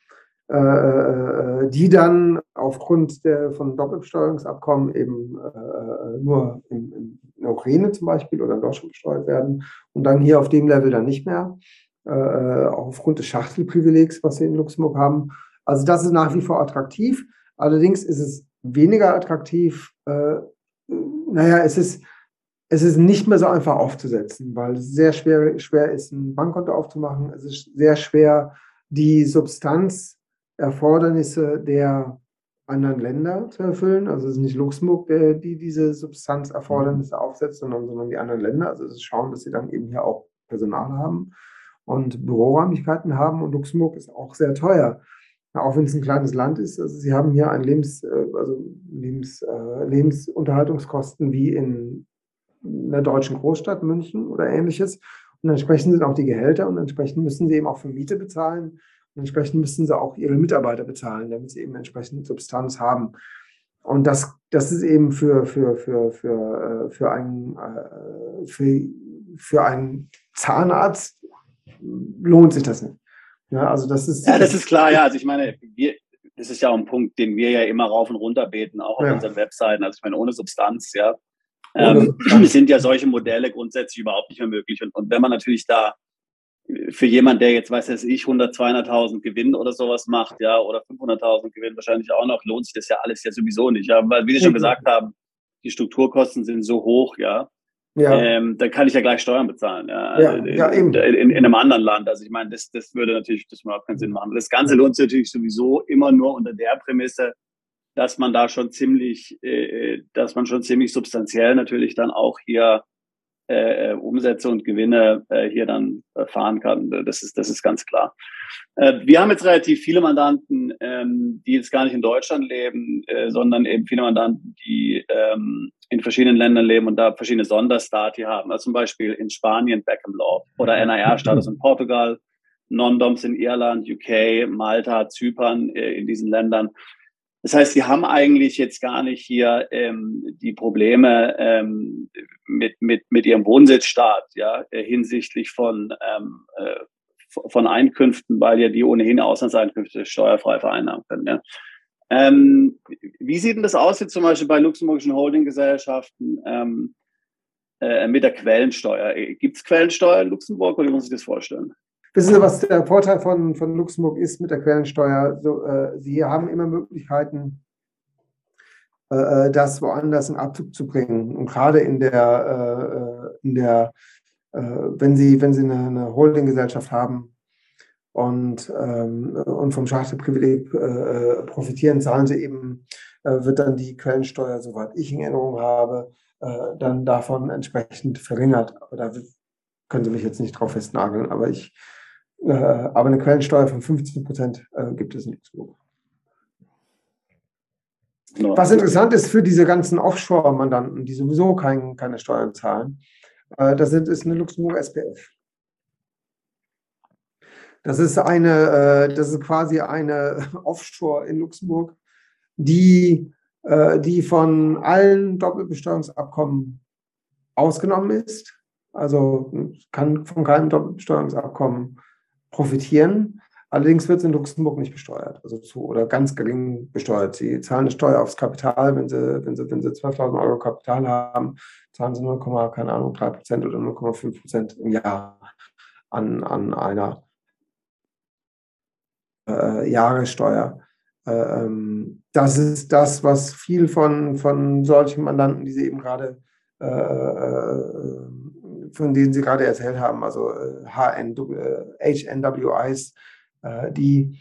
Äh, äh, die dann aufgrund der, von Doppelbesteuerungsabkommen eben äh, nur in, in, der Ukraine zum Beispiel oder in Deutschland besteuert werden und dann hier auf dem Level dann nicht mehr, auch aufgrund des Schachtelprivilegs, was sie in Luxemburg haben. Also das ist nach wie vor attraktiv. Allerdings ist es weniger attraktiv. Äh, naja, es ist, es ist nicht mehr so einfach aufzusetzen, weil es sehr schwer, schwer ist, ein Bankkonto aufzumachen. Es ist sehr schwer, die Substanz Erfordernisse der anderen Länder zu erfüllen. Also es ist nicht Luxemburg, der, die diese Substanzerfordernisse mhm. aufsetzt, sondern, sondern die anderen Länder. Also es ist schauen, dass sie dann eben hier auch Personal haben und Büroräumlichkeiten haben. Und Luxemburg ist auch sehr teuer. Auch wenn es ein kleines Land ist, also sie haben hier ein Lebens, äh, also Lebens, äh, Lebensunterhaltungskosten wie in einer deutschen Großstadt, München oder ähnliches. Und entsprechend sind auch die Gehälter und entsprechend müssen sie eben auch für Miete bezahlen entsprechend müssen sie auch ihre Mitarbeiter bezahlen, damit sie eben entsprechend Substanz haben. Und das, das ist eben für, für, für, für, äh, für, einen, äh, für, für einen Zahnarzt lohnt sich das nicht. Ja, also das ist. Ja, das ist klar, ja. Also ich meine, wir, das ist ja auch ein Punkt, den wir ja immer rauf und runter beten, auch auf ja. unseren Webseiten. Also ich meine, ohne Substanz, ja. Ähm, sind ja solche Modelle grundsätzlich überhaupt nicht mehr möglich. Und, und wenn man natürlich da für jemand, der jetzt, weiß ich, 100, 200.000 Gewinn oder sowas macht, ja, oder 500.000 Gewinn wahrscheinlich auch noch, lohnt sich das ja alles ja sowieso nicht, ja, weil, wie Sie schon gesagt haben, die Strukturkosten sind so hoch, ja, ja. Ähm, dann kann ich ja gleich Steuern bezahlen, ja, ja, in, ja eben. In, in, in, einem anderen Land. Also ich meine, das, das würde natürlich, das überhaupt keinen Sinn machen. Das Ganze lohnt sich natürlich sowieso immer nur unter der Prämisse, dass man da schon ziemlich, äh, dass man schon ziemlich substanziell natürlich dann auch hier äh, Umsätze und Gewinne äh, hier dann fahren kann. Das ist, das ist ganz klar. Äh, wir haben jetzt relativ viele Mandanten, ähm, die jetzt gar nicht in Deutschland leben, äh, sondern eben viele Mandanten, die ähm, in verschiedenen Ländern leben und da verschiedene Sonderstati haben. Also zum Beispiel in Spanien Beckham Law oder NIR-Status in Portugal, Non-Doms in Irland, UK, Malta, Zypern äh, in diesen Ländern. Das heißt, sie haben eigentlich jetzt gar nicht hier ähm, die Probleme ähm, mit, mit, mit ihrem Wohnsitzstaat, ja, äh, hinsichtlich von, ähm, äh, von Einkünften, weil ja die ohnehin Auslandseinkünfte steuerfrei vereinnahmen können. Ja. Ähm, wie sieht denn das aus jetzt zum Beispiel bei luxemburgischen Holdinggesellschaften ähm, äh, mit der Quellensteuer? Gibt es Quellensteuer in Luxemburg oder wie muss ich das vorstellen? Wissen Sie, was der Vorteil von, von Luxemburg ist mit der Quellensteuer? So, äh, Sie haben immer Möglichkeiten, äh, äh, das woanders in Abzug zu bringen. Und gerade in der, äh, in der äh, wenn Sie, wenn Sie eine, eine Holdinggesellschaft haben und, ähm, und vom Schachtelprivileg äh, profitieren, zahlen Sie eben, wird dann die Quellensteuer, soweit ich in Erinnerung habe, dann davon entsprechend verringert. Aber da können Sie mich jetzt nicht drauf festnageln, aber ich äh, aber eine Quellensteuer von 15 Prozent äh, gibt es in Luxemburg. Was interessant ist für diese ganzen Offshore-Mandanten, die sowieso kein, keine Steuern zahlen, äh, das sind, ist eine Luxemburg SPF. Das ist eine, das ist quasi eine Offshore in Luxemburg, die, die von allen Doppelbesteuerungsabkommen ausgenommen ist. Also kann von keinem Doppelbesteuerungsabkommen profitieren. Allerdings wird es in Luxemburg nicht besteuert, also zu oder ganz gering besteuert. Sie zahlen eine Steuer aufs Kapital, wenn Sie, wenn Sie, wenn Sie 12.000 Euro Kapital haben, zahlen Sie 0, keine Ahnung, 3 Prozent oder 0,5 Prozent im Jahr an, an einer äh, Jahressteuer. Äh, ähm, das ist das, was viel von, von solchen Mandanten, die Sie eben gerade äh, äh von denen Sie gerade erzählt haben, also HN, äh, HNWIs, äh, die,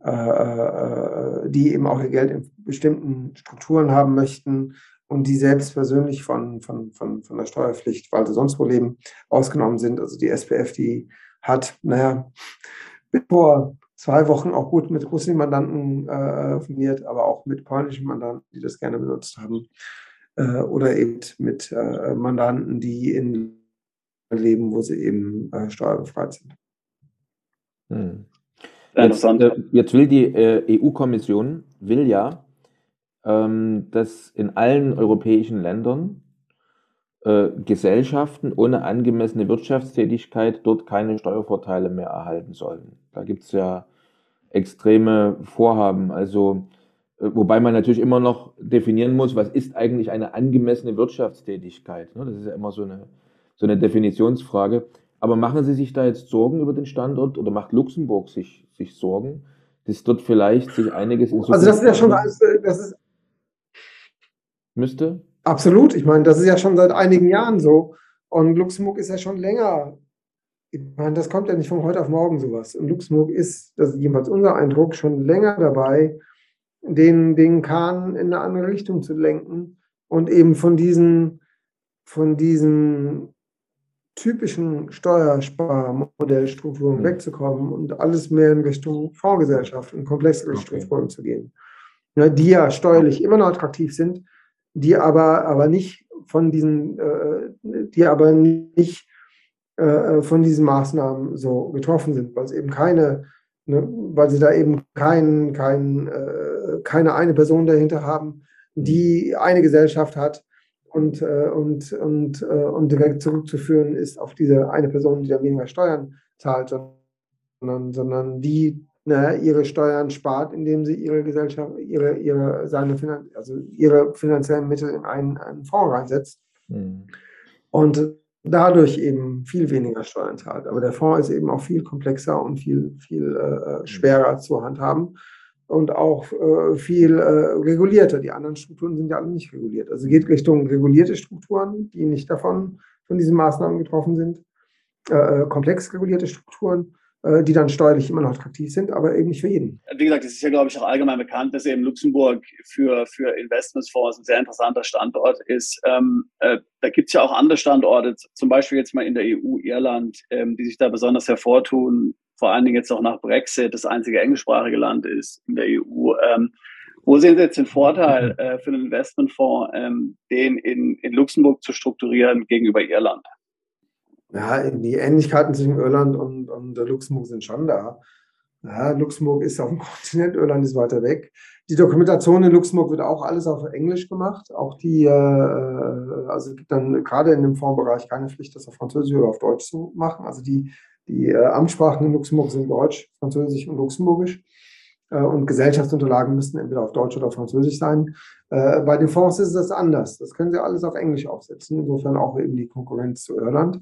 äh, die eben auch ihr Geld in bestimmten Strukturen haben möchten und die selbst persönlich von, von, von, von der Steuerpflicht, weil sie sonst wo leben, ausgenommen sind. Also die SPF, die hat, naja, vor zwei Wochen auch gut mit russischen Mandanten äh, aber auch mit polnischen Mandanten, die das gerne benutzt haben. Oder eben mit Mandanten, die in leben, wo sie eben äh, steuerbefreit sind. Hm. Jetzt, äh, jetzt, will die äh, EU-Kommission, will ja, ähm, dass in allen europäischen Ländern äh, Gesellschaften ohne angemessene Wirtschaftstätigkeit dort keine Steuervorteile mehr erhalten sollen. Da gibt es ja extreme Vorhaben. Also, äh, wobei man natürlich immer noch definieren muss, was ist eigentlich eine angemessene Wirtschaftstätigkeit. Ne? Das ist ja immer so eine, so eine Definitionsfrage. Aber machen Sie sich da jetzt Sorgen über den Standort oder macht Luxemburg sich, sich Sorgen, dass dort vielleicht sich einiges in Zukunft Also das ist ja schon alles, das ist müsste? Absolut. Ich meine, das ist ja schon seit einigen Jahren so. Und Luxemburg ist ja schon länger. Ich meine, das kommt ja nicht von heute auf morgen sowas. Und Luxemburg ist, das ist jedenfalls unser Eindruck, schon länger dabei, den, den Kahn in eine andere Richtung zu lenken und eben von diesen, von diesen typischen Steuersparmodellstrukturen mhm. wegzukommen und alles mehr in Richtung Fondsgesellschaft und komplexere okay. Strukturen zu gehen. Ja, die ja steuerlich immer noch attraktiv sind, die aber, aber nicht von diesen, äh, die aber nicht äh, von diesen Maßnahmen so getroffen sind, weil es eben keine, ne, weil sie da eben kein, kein, äh, keine eine Person dahinter haben, die eine Gesellschaft hat und, äh, und, und, äh, und direkt zurückzuführen ist auf diese eine Person, die da weniger Steuern zahlt, sondern, sondern die ne, ihre Steuern spart, indem sie ihre Gesellschaft, ihre, ihre, seine Finan also ihre finanziellen Mittel in einen, einen Fonds reinsetzt mhm. und dadurch eben viel weniger Steuern zahlt. Aber der Fonds ist eben auch viel komplexer und viel, viel äh, mhm. schwerer zu handhaben und auch äh, viel äh, regulierter. Die anderen Strukturen sind ja alle nicht reguliert. Also geht Richtung regulierte Strukturen, die nicht davon von diesen Maßnahmen getroffen sind, äh, äh komplex regulierte Strukturen äh, die dann steuerlich immer noch attraktiv sind, aber eben nicht für jeden. Wie gesagt, es ist ja, glaube ich, auch allgemein bekannt, dass eben Luxemburg für, für Investmentsfonds ein sehr interessanter Standort ist. Ähm, äh, da gibt es ja auch andere Standorte, zum Beispiel jetzt mal in der EU, Irland, ähm, die sich da besonders hervortun, vor allen Dingen jetzt auch nach Brexit, das einzige englischsprachige Land ist in der EU. Ähm, wo sehen Sie jetzt den Vorteil äh, für einen Investmentfonds, ähm, den in, in Luxemburg zu strukturieren gegenüber Irland? ja, die Ähnlichkeiten zwischen Irland und, und Luxemburg sind schon da. Ja, Luxemburg ist auf dem Kontinent, Irland ist weiter weg. Die Dokumentation in Luxemburg wird auch alles auf Englisch gemacht. Auch die, äh, also gibt dann gerade in dem Fondsbereich keine Pflicht, das auf Französisch oder auf Deutsch zu machen. Also die, die äh, Amtssprachen in Luxemburg sind Deutsch, Französisch und Luxemburgisch. Äh, und Gesellschaftsunterlagen müssten entweder auf Deutsch oder auf Französisch sein. Äh, bei den Fonds ist das anders. Das können Sie alles auf Englisch aufsetzen. Insofern auch eben die Konkurrenz zu Irland.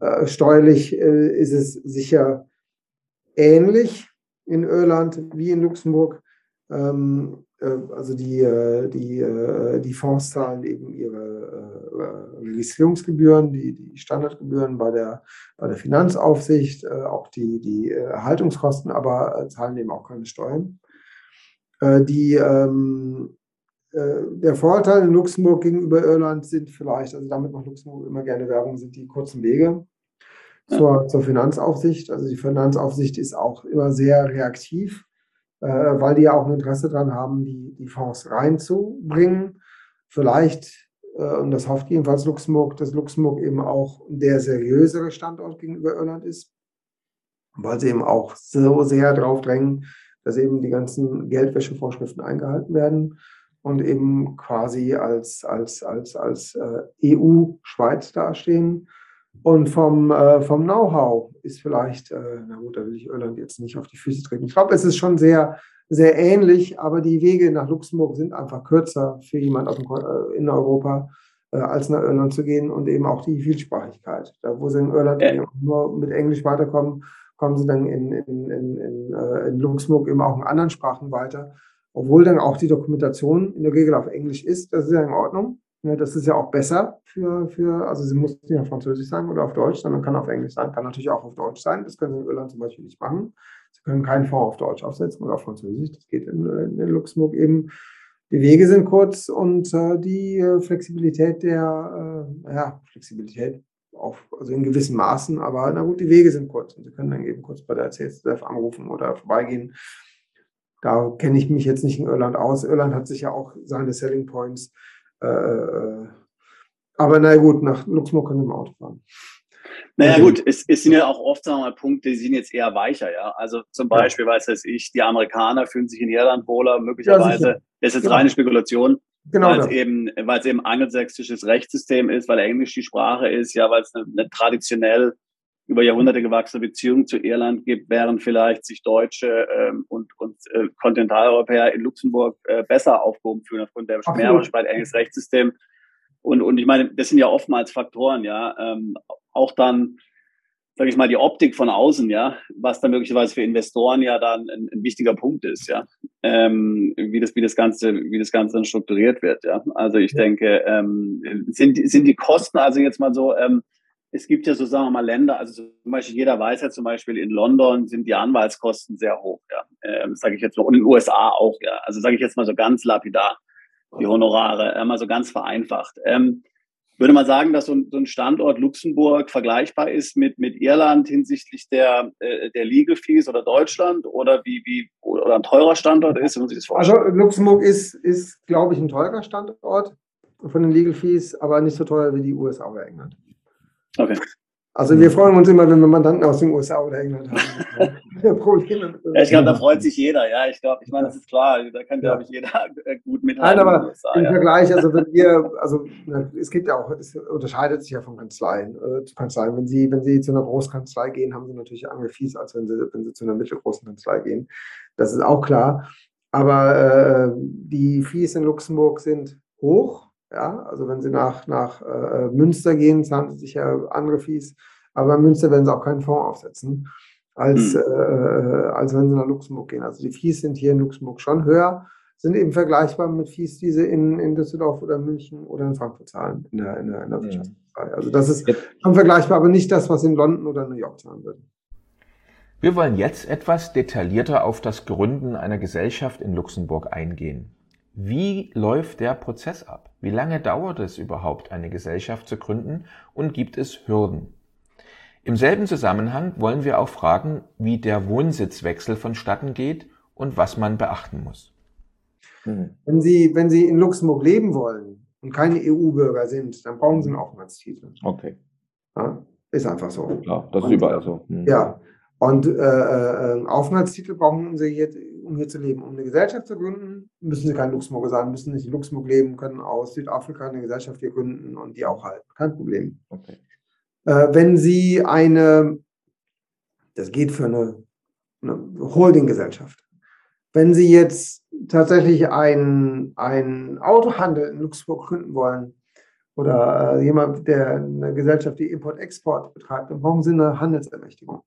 Äh, steuerlich äh, ist es sicher ähnlich in Irland wie in Luxemburg. Ähm, äh, also die, die, die Fonds zahlen eben ihre Registrierungsgebühren, die, die Standardgebühren bei der, bei der Finanzaufsicht, auch die, die Erhaltungskosten, aber zahlen eben auch keine Steuern. Die, ähm, der Vorteil in Luxemburg gegenüber Irland sind vielleicht, also damit macht Luxemburg immer gerne Werbung, sind die kurzen Wege zur, zur Finanzaufsicht. Also die Finanzaufsicht ist auch immer sehr reaktiv, äh, weil die ja auch ein Interesse daran haben, die, die Fonds reinzubringen. Vielleicht, äh, und das hofft jedenfalls Luxemburg, dass Luxemburg eben auch der seriösere Standort gegenüber Irland ist, weil sie eben auch so sehr darauf drängen, dass eben die ganzen Geldwäschevorschriften eingehalten werden und eben quasi als, als, als, als äh, EU-Schweiz dastehen. Und vom, äh, vom Know-how ist vielleicht, äh, na gut, da will ich Irland jetzt nicht auf die Füße treten. Ich glaube, es ist schon sehr, sehr ähnlich, aber die Wege nach Luxemburg sind einfach kürzer für jemanden äh, in Europa, äh, als nach Irland zu gehen und eben auch die Vielsprachigkeit. Da, wo sie in Irland ja. nur mit Englisch weiterkommen, kommen sie dann in, in, in, in, äh, in Luxemburg eben auch in anderen Sprachen weiter. Obwohl dann auch die Dokumentation in der Regel auf Englisch ist, das ist ja in Ordnung. Ja, das ist ja auch besser für, für also sie muss nicht auf Französisch sein oder auf Deutsch, sondern kann auf Englisch sein, kann natürlich auch auf Deutsch sein. Das können sie in Irland zum Beispiel nicht machen. Sie können keinen Fonds auf Deutsch aufsetzen oder auf Französisch. Das geht in, in Luxemburg eben. Die Wege sind kurz und äh, die äh, Flexibilität der, äh, ja, Flexibilität, auf, also in gewissen Maßen, aber na gut, die Wege sind kurz und Sie können dann eben kurz bei der CSDF anrufen oder vorbeigehen. Da kenne ich mich jetzt nicht in Irland aus. Irland hat sich ja auch seine Selling Points. Äh, äh aber na gut, nach Luxemburg können Sie im Auto fahren. Naja also gut, es, es sind ja auch oft sagen wir mal, Punkte, die sind jetzt eher weicher, ja. Also zum Beispiel, ja. weiß das ich, die Amerikaner fühlen sich in Irland wohler, möglicherweise. Ja, das ist jetzt genau. reine Spekulation. Genau. Weil es eben, weil es eben angelsächsisches Rechtssystem ist, weil Englisch die Sprache ist, ja, weil es eine, eine traditionell über Jahrhunderte gewachsene Beziehung zu Irland gibt, während vielleicht sich Deutsche ähm, und äh, Kontinentaleuropäer in Luxemburg äh, besser aufgehoben fühlen aufgrund der Mehrheitsspalt englisches Rechtssystem. Und, und ich meine, das sind ja oftmals Faktoren, ja. Ähm, auch dann, sage ich mal, die Optik von außen, ja, was dann möglicherweise für Investoren ja dann ein, ein wichtiger Punkt ist, ja, ähm, wie das, wie das Ganze, wie das Ganze dann strukturiert wird, ja. Also ich denke, ähm, sind, sind die Kosten also jetzt mal so, ähm, es gibt ja so, sagen wir mal, Länder, also zum Beispiel jeder weiß ja zum Beispiel in London sind die Anwaltskosten sehr hoch, ja, ähm, sage ich jetzt mal, und in den USA auch, ja. Also sage ich jetzt mal so ganz lapidar, die Honorare, äh, mal so ganz vereinfacht. Ähm, würde man sagen, dass so ein, Standort Luxemburg vergleichbar ist mit, mit Irland hinsichtlich der, äh, der Legal Fees oder Deutschland oder wie, wie oder ein teurer Standort ist? Muss ich das Also Luxemburg ist, ist, glaube ich, ein teurer Standort von den Legal Fees, aber nicht so teuer wie die USA oder England. Okay. Also wir freuen uns immer, wenn wir Mandanten aus den USA oder England haben. Ja, ich glaube, da freut sich jeder. Ja, ich glaube, ich meine, das ist klar. Da kann, glaube ich, jeder äh, gut mithalten. Nein, aber USA, im ja. Vergleich, also wenn wir, also es gibt ja auch, es unterscheidet sich ja von Kanzleien äh, zu Kanzleien. Wenn Sie, wenn Sie zu einer Großkanzlei gehen, haben Sie natürlich andere Fees, als wenn Sie, wenn Sie zu einer mittelgroßen Kanzlei gehen. Das ist auch klar. Aber äh, die Fees in Luxemburg sind hoch. Ja, also wenn Sie nach, nach äh, Münster gehen, zahlen Sie sich ja andere Fees. Aber in Münster werden Sie auch keinen Fonds aufsetzen als, mhm. äh, als wenn sie nach Luxemburg gehen. Also die Fees sind hier in Luxemburg schon höher, sind eben vergleichbar mit Fees, die sie in, in Düsseldorf oder München oder in Frankfurt zahlen in der, in der, in der Wirtschaftspolizei. Also das ist schon vergleichbar, aber nicht das, was in London oder New York zahlen würden. Wir wollen jetzt etwas detaillierter auf das Gründen einer Gesellschaft in Luxemburg eingehen. Wie läuft der Prozess ab? Wie lange dauert es überhaupt, eine Gesellschaft zu gründen und gibt es Hürden? Im selben Zusammenhang wollen wir auch fragen, wie der Wohnsitzwechsel vonstatten geht und was man beachten muss. Hm. Wenn Sie, wenn Sie in Luxemburg leben wollen und keine EU-Bürger sind, dann brauchen Sie einen Aufenthaltstitel. Okay. Ja, ist einfach so. Klar, das ist und, überall so. Hm. Ja. Und äh, äh, Aufenthaltstitel brauchen Sie jetzt, um hier zu leben. Um eine Gesellschaft zu gründen, müssen Sie kein Luxemburger sein, müssen nicht in Luxemburg leben, können aus Südafrika eine Gesellschaft hier gründen und die auch halten. Kein Problem. Okay. Äh, wenn Sie eine, das geht für eine, eine Holdinggesellschaft, wenn Sie jetzt tatsächlich einen, Autohandel in Luxemburg gründen wollen oder äh, jemand, der eine Gesellschaft, die Import-Export betreibt, dann brauchen Sie eine Handelsermächtigung.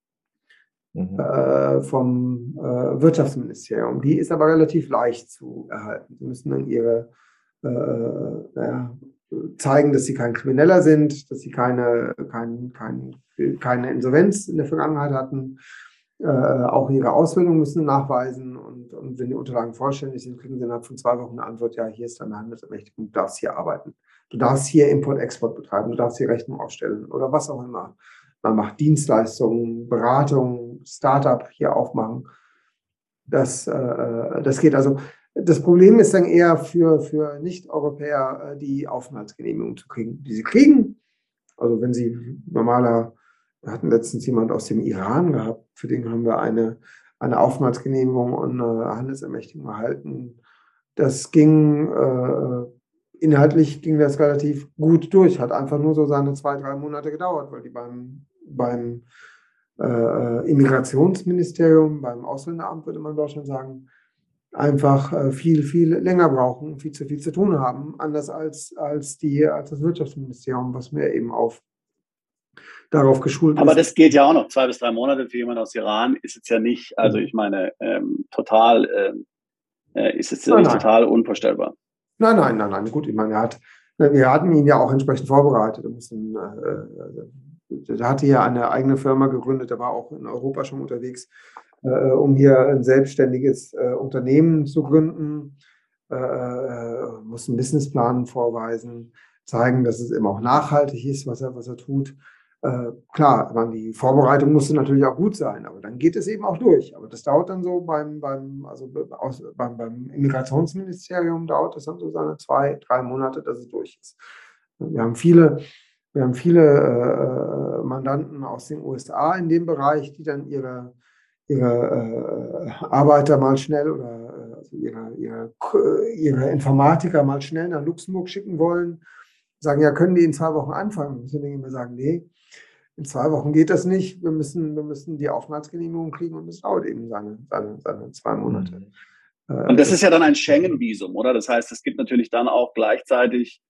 Mhm. Äh, vom äh, Wirtschaftsministerium. Die ist aber relativ leicht zu erhalten. Sie müssen dann ihre äh, naja, zeigen, dass sie kein Krimineller sind, dass sie keine, kein, kein, keine Insolvenz in der Vergangenheit hatten. Äh, auch ihre Ausbildung müssen nachweisen und, und wenn die Unterlagen vollständig sind, kriegen sie innerhalb von zwei Wochen eine Antwort, ja, hier ist deine Handelsermächtigung, du darfst hier arbeiten. Du darfst hier Import-Export betreiben, du darfst hier Rechnung aufstellen oder was auch immer. Man macht Dienstleistungen, Beratung, Startup hier aufmachen. Das, äh, das geht also das Problem ist dann eher für, für Nicht-Europäer, äh, die Aufenthaltsgenehmigung zu kriegen, die sie kriegen. Also wenn sie normaler, wir hatten letztens jemand aus dem Iran gehabt, für den haben wir eine, eine Aufenthaltsgenehmigung und eine Handelsermächtigung erhalten. Das ging, äh, inhaltlich ging das relativ gut durch, hat einfach nur so seine zwei, drei Monate gedauert, weil die beim, beim äh, Immigrationsministerium, beim Ausländeramt, würde man in Deutschland sagen, einfach äh, viel, viel länger brauchen, viel zu viel zu tun haben, anders als, als, die, als das Wirtschaftsministerium, was mir eben auf darauf geschult Aber ist. Aber das geht ja auch noch. Zwei bis drei Monate für jemanden aus Iran ist es ja nicht, also ich meine, ähm, total, ähm, äh, ist es ja nicht total unvorstellbar. Nein, nein, nein, nein. Gut, ich meine, er hat, wir hatten ihn ja auch entsprechend vorbereitet. Er, mussten, äh, er hatte ja eine eigene Firma gegründet, er war auch in Europa schon unterwegs äh, um hier ein selbstständiges äh, Unternehmen zu gründen, äh, äh, muss einen Businessplan vorweisen, zeigen, dass es eben auch nachhaltig ist, was er, was er tut. Äh, klar, man, die Vorbereitung musste natürlich auch gut sein, aber dann geht es eben auch durch. Aber das dauert dann so beim, beim, also aus, beim, beim Immigrationsministerium dauert das dann so seine zwei, drei Monate, dass es durch ist. Wir haben viele, wir haben viele äh, Mandanten aus den USA in dem Bereich, die dann ihre, ihre äh, Arbeiter mal schnell oder äh, also ihre, ihre, ihre Informatiker mal schnell nach Luxemburg schicken wollen. Sagen, ja, können die in zwei Wochen anfangen? Müssen wir immer sagen, nee, in zwei Wochen geht das nicht. Wir müssen, wir müssen die Aufenthaltsgenehmigung kriegen und es dauert eben seine, seine, seine zwei Monate. Mhm. Und das ist ja dann ein Schengen-Visum, oder? Das heißt, es gibt natürlich dann auch gleichzeitig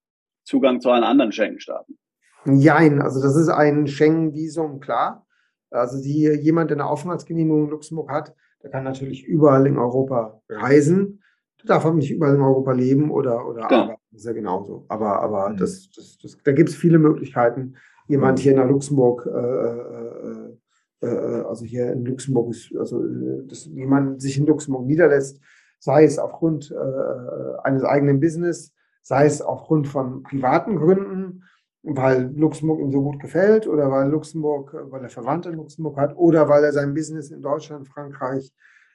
Zugang zu allen anderen Schengen-Staaten. Nein, also das ist ein Schengen-Visum, klar. Also die, jemand, der eine Aufenthaltsgenehmigung in Luxemburg hat, der kann natürlich überall in Europa reisen. Der darf aber nicht überall in Europa leben oder, oder genau. arbeiten. Das ist ja genauso. Aber, aber mhm. das, das, das, da gibt es viele Möglichkeiten. Jemand hier nach Luxemburg, äh, äh, äh, äh, also hier in Luxemburg ist, also dass jemand sich in Luxemburg niederlässt, sei es aufgrund äh, eines eigenen Business, sei es aufgrund von privaten Gründen, weil Luxemburg ihm so gut gefällt oder weil Luxemburg, weil er Verwandte in Luxemburg hat oder weil er sein Business in Deutschland, Frankreich,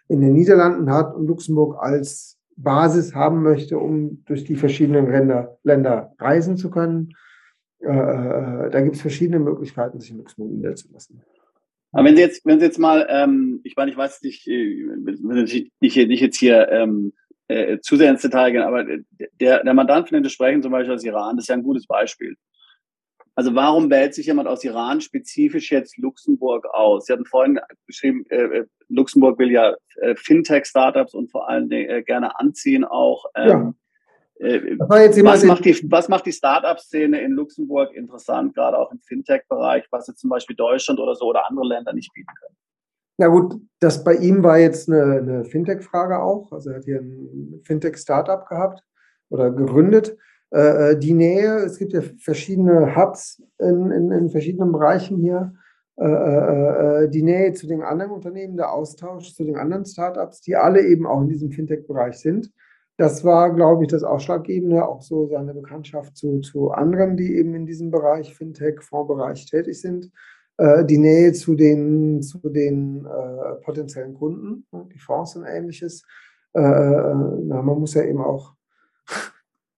in den Niederlanden hat und Luxemburg als Basis haben möchte, um durch die verschiedenen Länder, Länder reisen zu können. Äh, äh da gibt es verschiedene Möglichkeiten, sich in Luxemburg niederzulassen. Aber wenn Sie jetzt, wenn Sie jetzt mal, ähm, ich meine, ich weiß nicht, äh, nicht, nicht, nicht jetzt hier ähm, äh, zu sehr ins Detail gehen, aber der, der Mandant, von dem wir sprechen, zum Beispiel aus Iran, das ist ja ein gutes Beispiel. Also warum wählt sich jemand aus Iran spezifisch jetzt Luxemburg aus? Sie hatten vorhin geschrieben, äh, äh Luxemburg will ja äh, Fintech-Startups und vor allem äh, gerne anziehen auch. Ähm, ja. äh, was, macht die, was macht die Startup-Szene in Luxemburg interessant, gerade auch im Fintech-Bereich, was jetzt zum Beispiel Deutschland oder so oder andere Länder nicht bieten können? Na gut, das bei ihm war jetzt eine, eine Fintech-Frage auch. Also er hat hier ein Fintech-Startup gehabt oder gegründet. Äh, äh, die Nähe, es gibt ja verschiedene Hubs in, in, in verschiedenen Bereichen hier. Äh, äh, äh, die Nähe zu den anderen Unternehmen, der Austausch zu den anderen Startups, die alle eben auch in diesem Fintech-Bereich sind. Das war, glaube ich, das Ausschlaggebende, auch so seine Bekanntschaft zu, zu anderen, die eben in diesem Bereich, Fintech, Fondsbereich tätig sind. Äh, die Nähe zu den, zu den äh, potenziellen Kunden, ne, die Fonds und ähnliches. Äh, na, man muss ja eben auch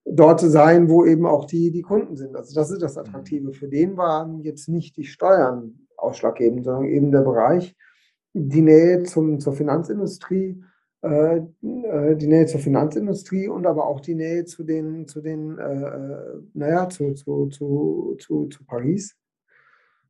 dort sein, wo eben auch die, die Kunden sind. Also das ist das Attraktive. Für den waren jetzt nicht die Steuern ausschlaggebend, sondern eben der Bereich, die Nähe zum, zur Finanzindustrie, äh, die Nähe zur Finanzindustrie und aber auch die Nähe zu den, zu den, äh, naja, zu, zu, zu, zu, zu Paris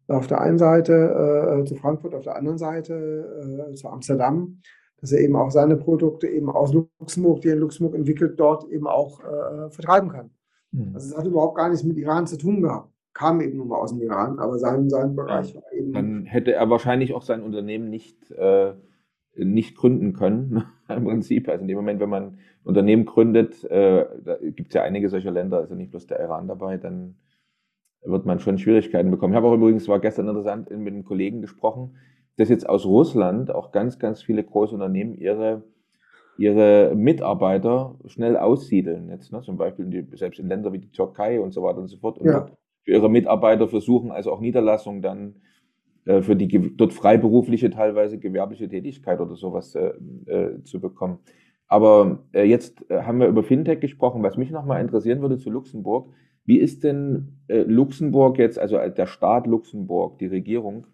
auf der einen Seite, äh, zu Frankfurt auf der anderen Seite, äh, zu Amsterdam, dass er eben auch seine Produkte eben aus Luxemburg, die er in Luxemburg entwickelt, dort eben auch äh, vertreiben kann. Mhm. Also es hat überhaupt gar nichts mit Iran zu tun gehabt. Kam eben nur mal aus dem Iran, aber sein, sein Bereich war eben. Dann hätte er wahrscheinlich auch sein Unternehmen nicht, äh, nicht gründen können, im Prinzip. Also in dem Moment, wenn man ein Unternehmen gründet, äh, da gibt es ja einige solcher Länder, also nicht bloß der Iran dabei, dann wird man schon Schwierigkeiten bekommen. Ich habe auch übrigens, war gestern interessant, mit einem Kollegen gesprochen, dass jetzt aus Russland auch ganz, ganz viele große Unternehmen ihre, ihre Mitarbeiter schnell aussiedeln. Jetzt, ne, zum Beispiel die, selbst in Ländern wie die Türkei und so weiter und so fort. Und ja. für ihre Mitarbeiter versuchen also auch Niederlassungen dann äh, für die dort freiberufliche, teilweise gewerbliche Tätigkeit oder sowas äh, äh, zu bekommen. Aber äh, jetzt haben wir über Fintech gesprochen. Was mich nochmal interessieren würde zu Luxemburg, wie ist denn Luxemburg jetzt, also der Staat Luxemburg, die Regierung,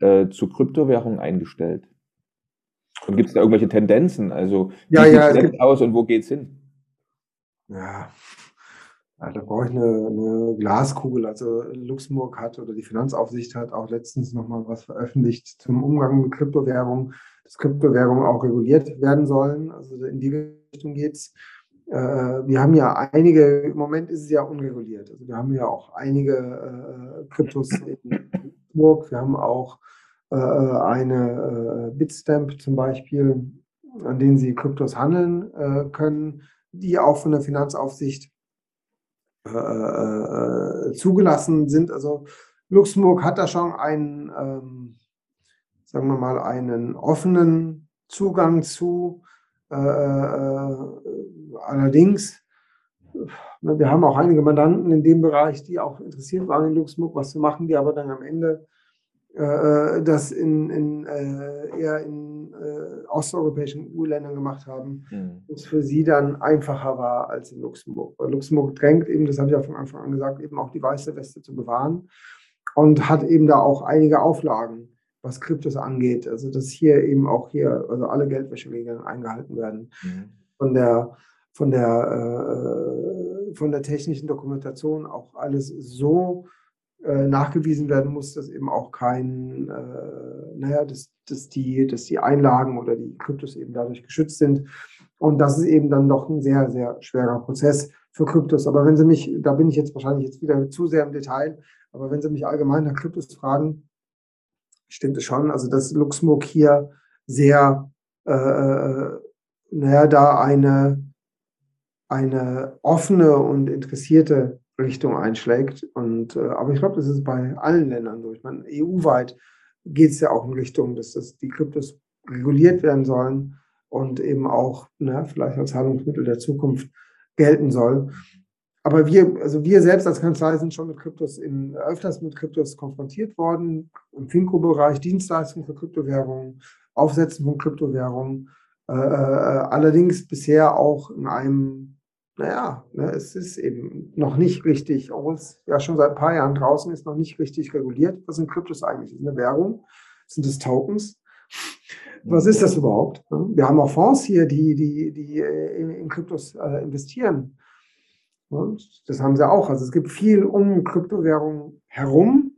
äh, zu Kryptowährungen eingestellt? Und gibt es da irgendwelche Tendenzen? Also wie ja, ja, sieht es aus und wo geht es hin? Ja, ja, da brauche ich eine, eine, Glaskugel. Also Luxemburg hat oder die Finanzaufsicht hat auch letztens nochmal was veröffentlicht zum Umgang mit Kryptowährungen, dass Kryptowährungen auch reguliert werden sollen. Also in die Richtung geht es. Äh, wir haben ja einige, im Moment ist es ja unreguliert. Also wir haben ja auch einige äh, Kryptos in Burg. Wir haben auch äh, eine Bitstamp zum Beispiel, an denen Sie Kryptos handeln können, die auch von der Finanzaufsicht zugelassen sind. Also Luxemburg hat da schon einen, ähm, sagen wir mal, einen offenen Zugang zu. Äh, allerdings wir haben auch einige Mandanten in dem Bereich, die auch interessiert waren in Luxemburg, was zu machen, die aber dann am Ende äh, das in, in äh, eher in äh, osteuropäischen EU-Ländern gemacht haben, mhm. es für sie dann einfacher war als in Luxemburg. Weil Luxemburg drängt eben, das habe ich ja von Anfang an gesagt, eben auch die weiße Weste zu bewahren und hat eben da auch einige Auflagen, was Kryptos angeht. Also dass hier eben auch hier, also alle Geldwäscheregeln eingehalten werden. Mhm. Von der von der, äh, von der technischen Dokumentation auch alles so äh, nachgewiesen werden muss, dass eben auch kein, äh, naja, dass, dass, die, dass die Einlagen oder die Kryptos eben dadurch geschützt sind. Und das ist eben dann doch ein sehr, sehr schwerer Prozess für Kryptos. Aber wenn Sie mich, da bin ich jetzt wahrscheinlich jetzt wieder zu sehr im Detail, aber wenn Sie mich allgemein nach Kryptos fragen, stimmt es schon. Also dass Luxemburg hier sehr, äh, äh naja, da eine, eine offene und interessierte Richtung einschlägt. Und, äh, aber ich glaube, das ist bei allen Ländern so. Ich meine, EU-weit geht es ja auch in Richtung, dass das, die Kryptos reguliert werden sollen und eben auch ne, vielleicht als Zahlungsmittel der Zukunft gelten soll. Aber wir, also wir selbst als Kanzlei sind schon mit Kryptos in, öfters mit Kryptos konfrontiert worden, im Finco-Bereich, Dienstleistungen für Kryptowährungen, Aufsetzen von Kryptowährungen. Äh, äh allerdings bisher auch in einem naja, ne, es ist eben noch nicht richtig, obwohl es ja schon seit ein paar Jahren draußen ist, noch nicht richtig reguliert. Was sind Kryptos eigentlich? Ist eine Währung? Sind es Tokens? Was ist das überhaupt? Wir haben auch Fonds hier, die, die, die äh, in Kryptos äh, investieren. Und das haben sie auch. Also es gibt viel um Kryptowährungen herum,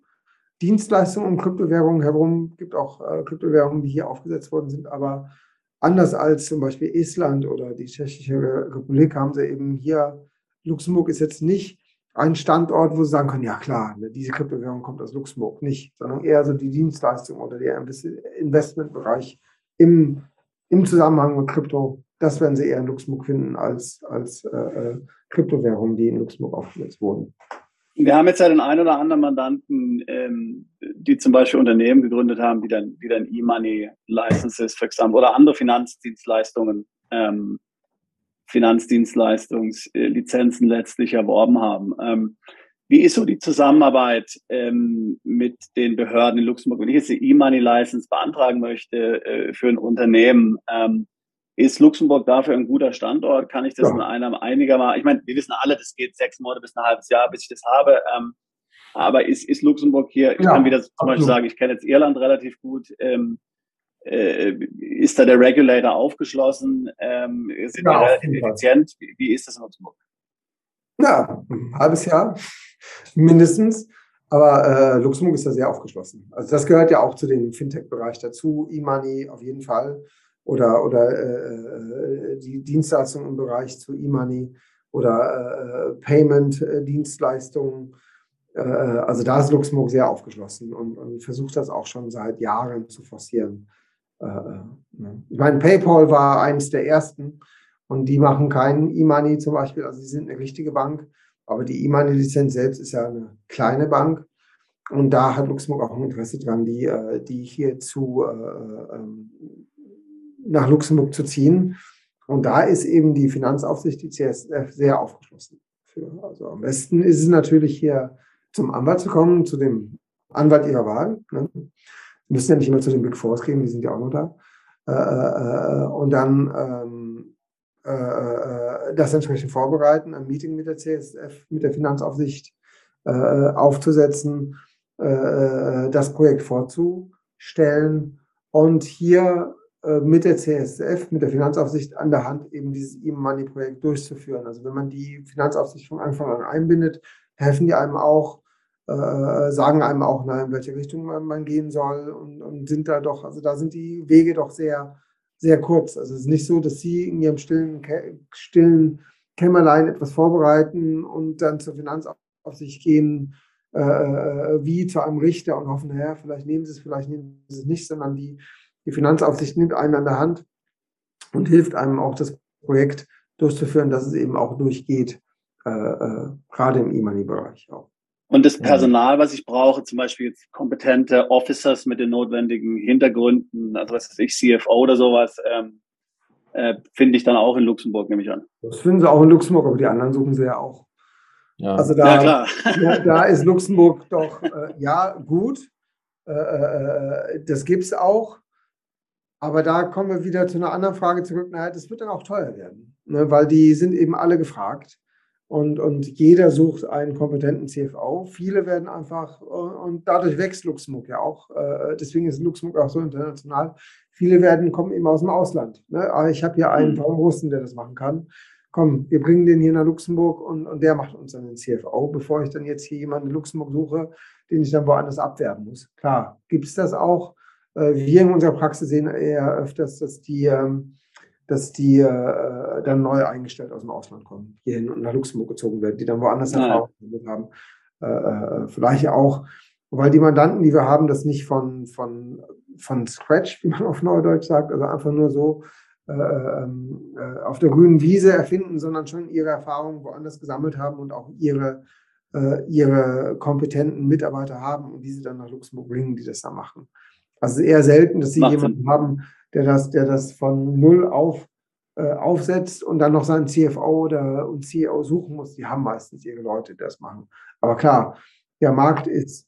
Dienstleistungen um Kryptowährungen herum. Es gibt auch äh, Kryptowährungen, die hier aufgesetzt worden sind, aber Anders als zum Beispiel Estland oder die Tschechische Republik haben sie eben hier, Luxemburg ist jetzt nicht ein Standort, wo sie sagen können, ja klar, ne, diese Kryptowährung kommt aus Luxemburg, nicht, sondern eher so die Dienstleistung oder der Investmentbereich im, im Zusammenhang mit Krypto, das werden sie eher in Luxemburg finden als, als äh, äh Kryptowährungen, die in Luxemburg aufgesetzt wurden. Wir haben jetzt ja den einen oder anderen Mandanten, ähm, die zum Beispiel Unternehmen gegründet haben, die dann, die dann E-Money-Licenses, Example, oder andere Finanzdienstleistungen, ähm, Finanzdienstleistungslizenzen letztlich erworben haben. Ähm, wie ist so die Zusammenarbeit ähm, mit den Behörden in Luxemburg? Wenn ich jetzt die E-Money-License beantragen möchte äh, für ein Unternehmen, ähm, ist Luxemburg dafür ein guter Standort? Kann ich das ja. in einem einigermaßen, ich meine, wir wissen alle, das geht sechs Monate bis ein halbes Jahr, bis ich das habe. Ähm, aber ist, ist Luxemburg hier, ich ja, kann wieder zum absolut. Beispiel sagen, ich kenne jetzt Irland relativ gut, ähm, äh, ist da der Regulator aufgeschlossen? Ähm, sind ja, die relativ effizient? Wie, wie, ist das in Luxemburg? Ja, ein halbes Jahr mindestens. Aber äh, Luxemburg ist da sehr aufgeschlossen. Also das gehört ja auch zu dem Fintech-Bereich dazu. E-Money auf jeden Fall oder, oder äh, äh, die Dienstleistungen im Bereich zu E-Money oder äh, Payment-Dienstleistungen. Äh, also da ist Luxemburg sehr aufgeschlossen und, und, versucht das auch schon seit Jahren zu forcieren. Äh, ne. Ich meine, PayPal war eines der ersten und die machen keinen E-Money zum Beispiel, also sie sind eine richtige Bank, aber die E-Money-Lizenz selbst ist ja eine kleine Bank. Und da hat Luxemburg auch ein Interesse dran, die, die hier zu äh, ähm, nach Luxemburg zu ziehen. Und da ist eben die Finanzaufsicht, die CSF, sehr aufgeschlossen. Für. Also am besten ist es natürlich hier zum Anwalt zu kommen, zu dem Anwalt ihrer Wahl. Ne? Sie müssen ja nicht immer zu den Big Fours gehen, die sind ja auch noch da. Äh, äh, äh und dann ähm, äh, äh, das entsprechend vorbereiten, ein Meeting mit der CSF, mit der Finanzaufsicht äh, aufzusetzen, das Projekt vorzustellen und hier äh, mit der CSF, mit der Finanzaufsicht an der Hand eben dieses E-Money-Projekt durchzuführen. Also wenn man die Finanzaufsicht von Anfang an einbindet, helfen die einem auch, äh, sagen einem auch, na, in welche Richtung man, man gehen soll und, und, sind da doch, also da sind die Wege doch sehr, sehr kurz. Also es ist nicht so, dass sie in ihrem stillen, stillen Kämmerlein etwas vorbereiten und dann zur Finanzaufsicht gehen, äh, äh, wie zu einem Richter und hoffen, naja, vielleicht nehmen sie es, vielleicht nehmen sie es nicht, sondern die die Finanzaufsicht nimmt einen an der Hand und hilft einem auch das Projekt durchzuführen, dass es eben auch durchgeht, äh, äh, gerade im E-Money-Bereich auch. Und das Personal, was ich brauche, zum Beispiel jetzt kompetente Officers mit den notwendigen Hintergründen, also was weiß ich, CFO oder sowas, ähm, äh, finde ich dann auch in Luxemburg, nehme ich an. Das finden sie auch in Luxemburg, aber die anderen suchen sie ja auch. Ja. Also da, Ja, klar. da, da ist Luxemburg doch, äh, ja, gut. Äh, äh, das gibt es auch. Aber da kommen wir wieder zu einer anderen Frage zurück. Naja, das wird dann auch teuer werden, ne? weil die sind eben alle gefragt. Und, und jeder sucht einen kompetenten CFO. Viele werden einfach, äh, und dadurch wächst Luxemburg ja auch. äh, Deswegen ist Luxemburg auch so international. Viele werden, kommen eben aus dem Ausland. Ne? Aber ich habe hier einen Mhm. Paul Russen, der das machen kann. Komm, wir bringen den hier nach Luxemburg und, und der macht uns dann den CFO, bevor ich dann jetzt hier jemanden in Luxemburg suche, den ich dann woanders abwerben muss. Klar, gibt es das auch. Äh, Wir in unserer Praxis sehen eher öfters, dass die, ähm, dass die äh, dann neu eingestellt aus dem Ausland kommen, hierhin und nach Luxemburg gezogen werden, die dann woanders Ah, ja. Erfahrung damit haben. Äh, Vielleicht auch, weil die Mandanten, die wir haben, das nicht von, von, von Scratch, wie man auf Neudeutsch sagt, also einfach nur so äh, ähm, äh, auf der grünen Wiese erfinden, sondern schon ihre Erfahrungen woanders gesammelt haben und auch ihre, ihre kompetenten Mitarbeiter haben und diese dann nach Luxemburg bringen, die das da machen. Also es ist eher selten, dass sie Macht jemanden haben, der das, der das von null auf äh, aufsetzt und dann noch seinen CFO oder und CEO suchen muss. Die haben meistens ihre Leute, die das machen. Aber klar, der Markt ist,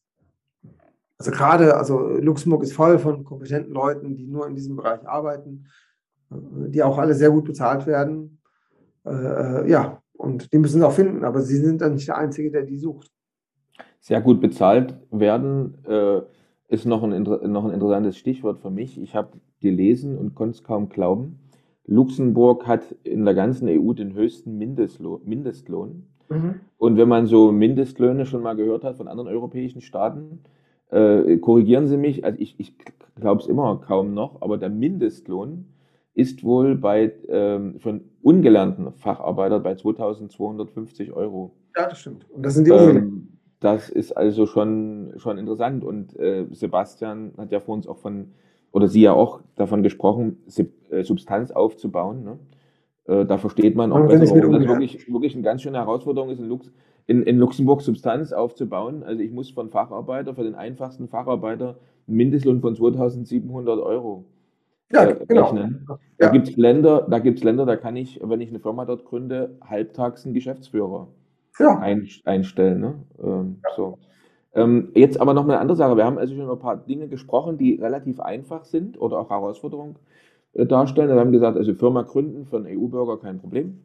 also gerade, also Luxemburg ist voll von kompetenten Leuten, die nur in diesem Bereich arbeiten, äh, die auch alle sehr gut bezahlt werden. Äh, äh, ja, und die müssen sie auch finden, aber sie sind dann nicht der Einzige, der die sucht. Sehr gut bezahlt werden äh, ist noch ein, noch ein interessantes Stichwort für mich. Ich habe gelesen und konnte es kaum glauben. Luxemburg hat in der ganzen EU den höchsten Mindestlohn. Mindestlohn. Und wenn man so Mindestlöhne schon mal gehört hat von anderen europäischen Staaten, äh, korrigieren Sie mich, also ich, ich glaube es immer kaum noch, aber der Mindestlohn ist wohl bei ähm, einen ungelernten Facharbeiter bei 2250 Euro. Ja, das stimmt. Und das sind die. Ähm, das ist also schon, schon interessant. Und äh, Sebastian hat ja vor uns auch von, oder Sie ja auch davon gesprochen, äh, Substanz aufzubauen. Ne? Äh, da versteht man auch Man besser, warum das wirklich, wirklich eine ganz schöne Herausforderung ist, in, Lux, in, in Luxemburg Substanz aufzubauen. Also ich muss von Facharbeiter, für den einfachsten Facharbeiter, einen Mindestlohn von 2700 Euro Ja, äh, genau. rechnen. Da Ja. gibt es Länder, da gibt's Länder, da kann ich, wenn ich eine Firma dort gründe, halbtags einen Geschäftsführer Ja, ein, einstellen. Ne? Ähm, so. ähm, jetzt aber noch eine andere Sache. Wir haben also schon über ein paar Dinge gesprochen, die relativ einfach sind oder auch Herausforderungen äh, darstellen. Wir haben gesagt, also Firma gründen für einen EU-Bürger kein Problem.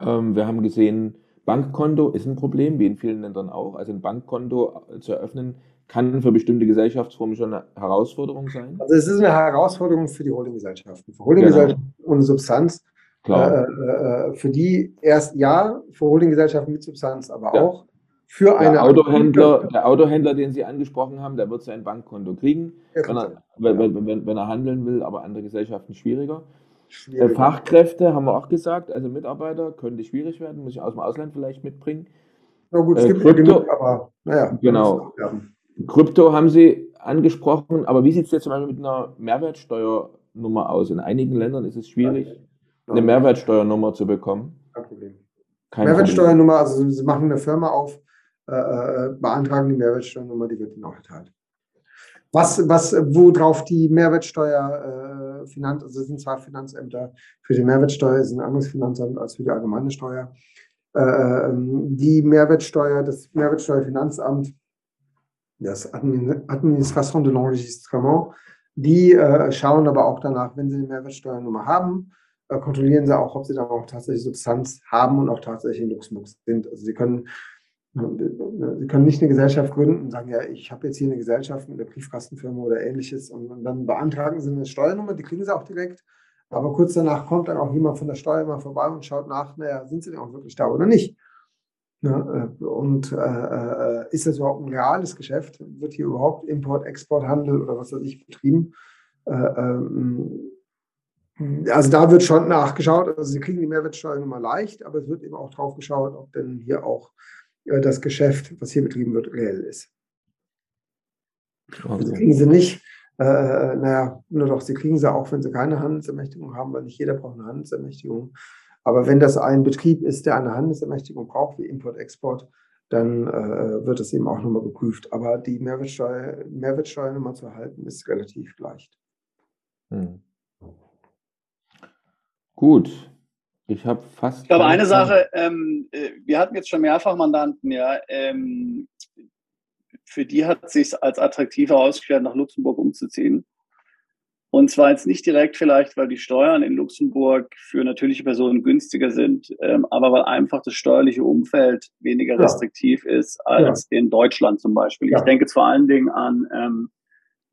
Ähm, wir haben gesehen, Bankkonto ist ein Problem, wie in vielen Ländern auch. Also ein Bankkonto äh, zu eröffnen, kann für bestimmte Gesellschaftsformen schon eine Herausforderung sein. also es ist eine Herausforderung für die Holdinggesellschaften. Für Holdinggesellschaften ohne Substanz, Klar. äh, äh, für die erst ja, für Holdinggesellschaften mit Substanz, aber Ja. auch für eine Der Autohändler, der Autohändler, den Sie angesprochen haben, der wird sein Bankkonto kriegen, Ja, wenn er, wenn, wenn, wenn, wenn er handeln will, aber andere Gesellschaften schwieriger. Äh, schwierig. Fachkräfte haben wir auch gesagt, also Mitarbeiter könnte schwierig werden, muss ich aus dem Ausland vielleicht mitbringen. Na gut, es äh, gibt ja Krypto- genug, aber naja. Genau. Ja. Krypto haben Sie angesprochen, aber wie sieht es jetzt zum Beispiel mit einer Mehrwertsteuernummer aus? In einigen Ländern ist es schwierig, eine Mehrwertsteuernummer zu bekommen. Kein Problem. Kein Mehrwertsteuernummer, also Sie machen eine Firma auf, äh, äh, beantragen die Mehrwertsteuernummer, die wird Ihnen auch erteilt. Was, was, worauf die Mehrwertsteuer äh, Finanz, also es sind zwei Finanzämter für die Mehrwertsteuer, ist ein anderes Finanzamt als für die allgemeine Steuer. Äh, ähm, die Mehrwertsteuer, das Mehrwertsteuerfinanzamt, das Admin- Administration de l'Enregistrement, die äh, schauen aber auch danach, wenn sie eine Mehrwertsteuernummer haben, äh, kontrollieren sie auch, ob sie dann auch tatsächlich Substanz haben und auch tatsächlich in Luxemburg sind. Also sie können, äh, sie können nicht eine Gesellschaft gründen und sagen, ja, ich habe jetzt hier eine Gesellschaft mit einer Briefkastenfirma oder ähnliches und, und dann beantragen sie eine Steuernummer, die kriegen sie auch direkt. Aber kurz danach kommt dann auch jemand von der Steuer mal vorbei und schaut nach, naja, sind sie denn auch wirklich da oder nicht? Ja, äh, und äh, äh, ist das überhaupt ein reales Geschäft? Wird hier überhaupt Import, Exporthandel oder was weiß ich betrieben? Äh, ähm, also da wird schon nachgeschaut. Also Sie kriegen die Mehrwertsteuernummer leicht, aber es wird eben auch drauf geschaut, ob denn hier auch äh, das Geschäft, was hier betrieben wird, reell ist. Okay. kriegen Sie nicht, äh, naja, nur doch, Sie kriegen sie auch, wenn Sie keine Handelsermächtigung haben, weil nicht jeder braucht eine Handelsermächtigung. Aber wenn das ein Betrieb ist, der eine Handelsermächtigung braucht, wie Import, Export, dann äh, wird es eben auch nochmal geprüft. Aber die Mehrwertsteuer, Mehrwertsteuernummer zu erhalten, ist relativ leicht. Hm. Gut. Ich habe fast. Ich glaube, eine Sache, ähm, äh, wir hatten jetzt schon mehrfach Mandanten, ja, ähm, für die hat es sich als attraktiv herausgestellt, nach Luxemburg umzuziehen. Und zwar jetzt nicht direkt vielleicht, weil die Steuern in Luxemburg für natürliche Personen günstiger sind, ähm, aber weil einfach das steuerliche Umfeld weniger restriktiv ja. ist als ja. in Deutschland zum Beispiel. Ja. Ich denke jetzt vor allen Dingen an ähm,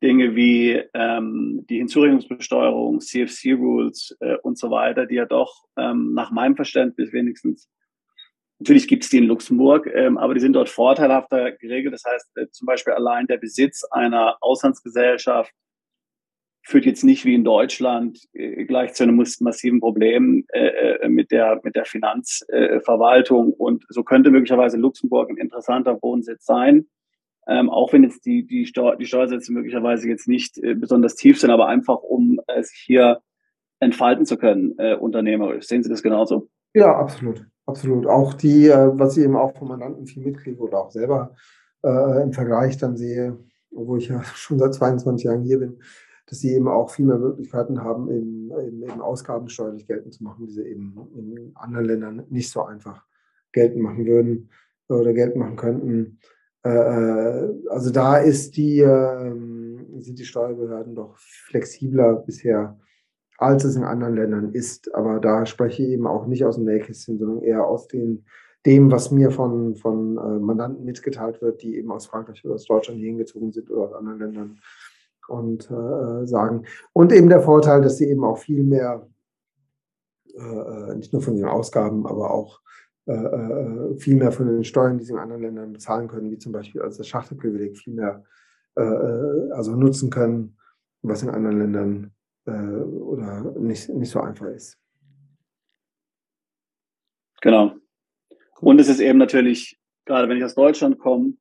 Dinge wie ähm, die Hinzurechnungsbesteuerung, CFC-Rules äh, und so weiter, die ja doch ähm, nach meinem Verständnis wenigstens Natürlich gibt es die in Luxemburg, ähm, aber die sind dort vorteilhafter geregelt. Das heißt, äh, zum Beispiel allein der Besitz einer Auslandsgesellschaft führt jetzt nicht wie in Deutschland äh, gleich zu einem massiven Problem äh, äh, mit, der, mit der Finanzverwaltung. und so könnte möglicherweise Luxemburg ein interessanter Wohnsitz sein. Ähm, auch wenn jetzt die, die, Steu die Steuersätze möglicherweise jetzt nicht äh, besonders tief sind, aber einfach um äh, hier entfalten zu können, äh, unternehmerisch. Sehen Sie das genauso? Ja, absolut. Absolut. Auch die, was ich eben auch vom Mandanten viel mitkriege oder auch selber im Vergleich dann sehe, obwohl ich ja schon seit 22 Jahren hier bin, dass sie eben auch viel mehr Möglichkeiten haben, eben, eben, eben Ausgaben steuerlich geltend zu machen, die sie eben in anderen Ländern nicht so einfach geltend machen würden oder geltend machen könnten. Äh, äh, also da ist die, ähm, sind die Steuerbehörden doch flexibler bisher, als es in anderen Ländern ist. Aber da spreche ich eben auch nicht aus dem Nähkästchen, sondern eher aus den, dem, was mir von, von äh, Mandanten mitgeteilt wird, die eben aus Frankreich oder aus Deutschland hingezogen sind oder aus anderen Ländern und äh, sagen. Und eben der Vorteil, dass sie eben auch viel mehr, äh, nicht nur von den Ausgaben, aber auch äh, äh, viel mehr von den Steuern, die sie in anderen Ländern bezahlen können, wie zum Beispiel als das Schachtelprivileg viel mehr äh, also nutzen können, was in anderen Ländern oder nicht, nicht so einfach ist. Genau. Und es ist eben natürlich, gerade wenn ich aus Deutschland komme,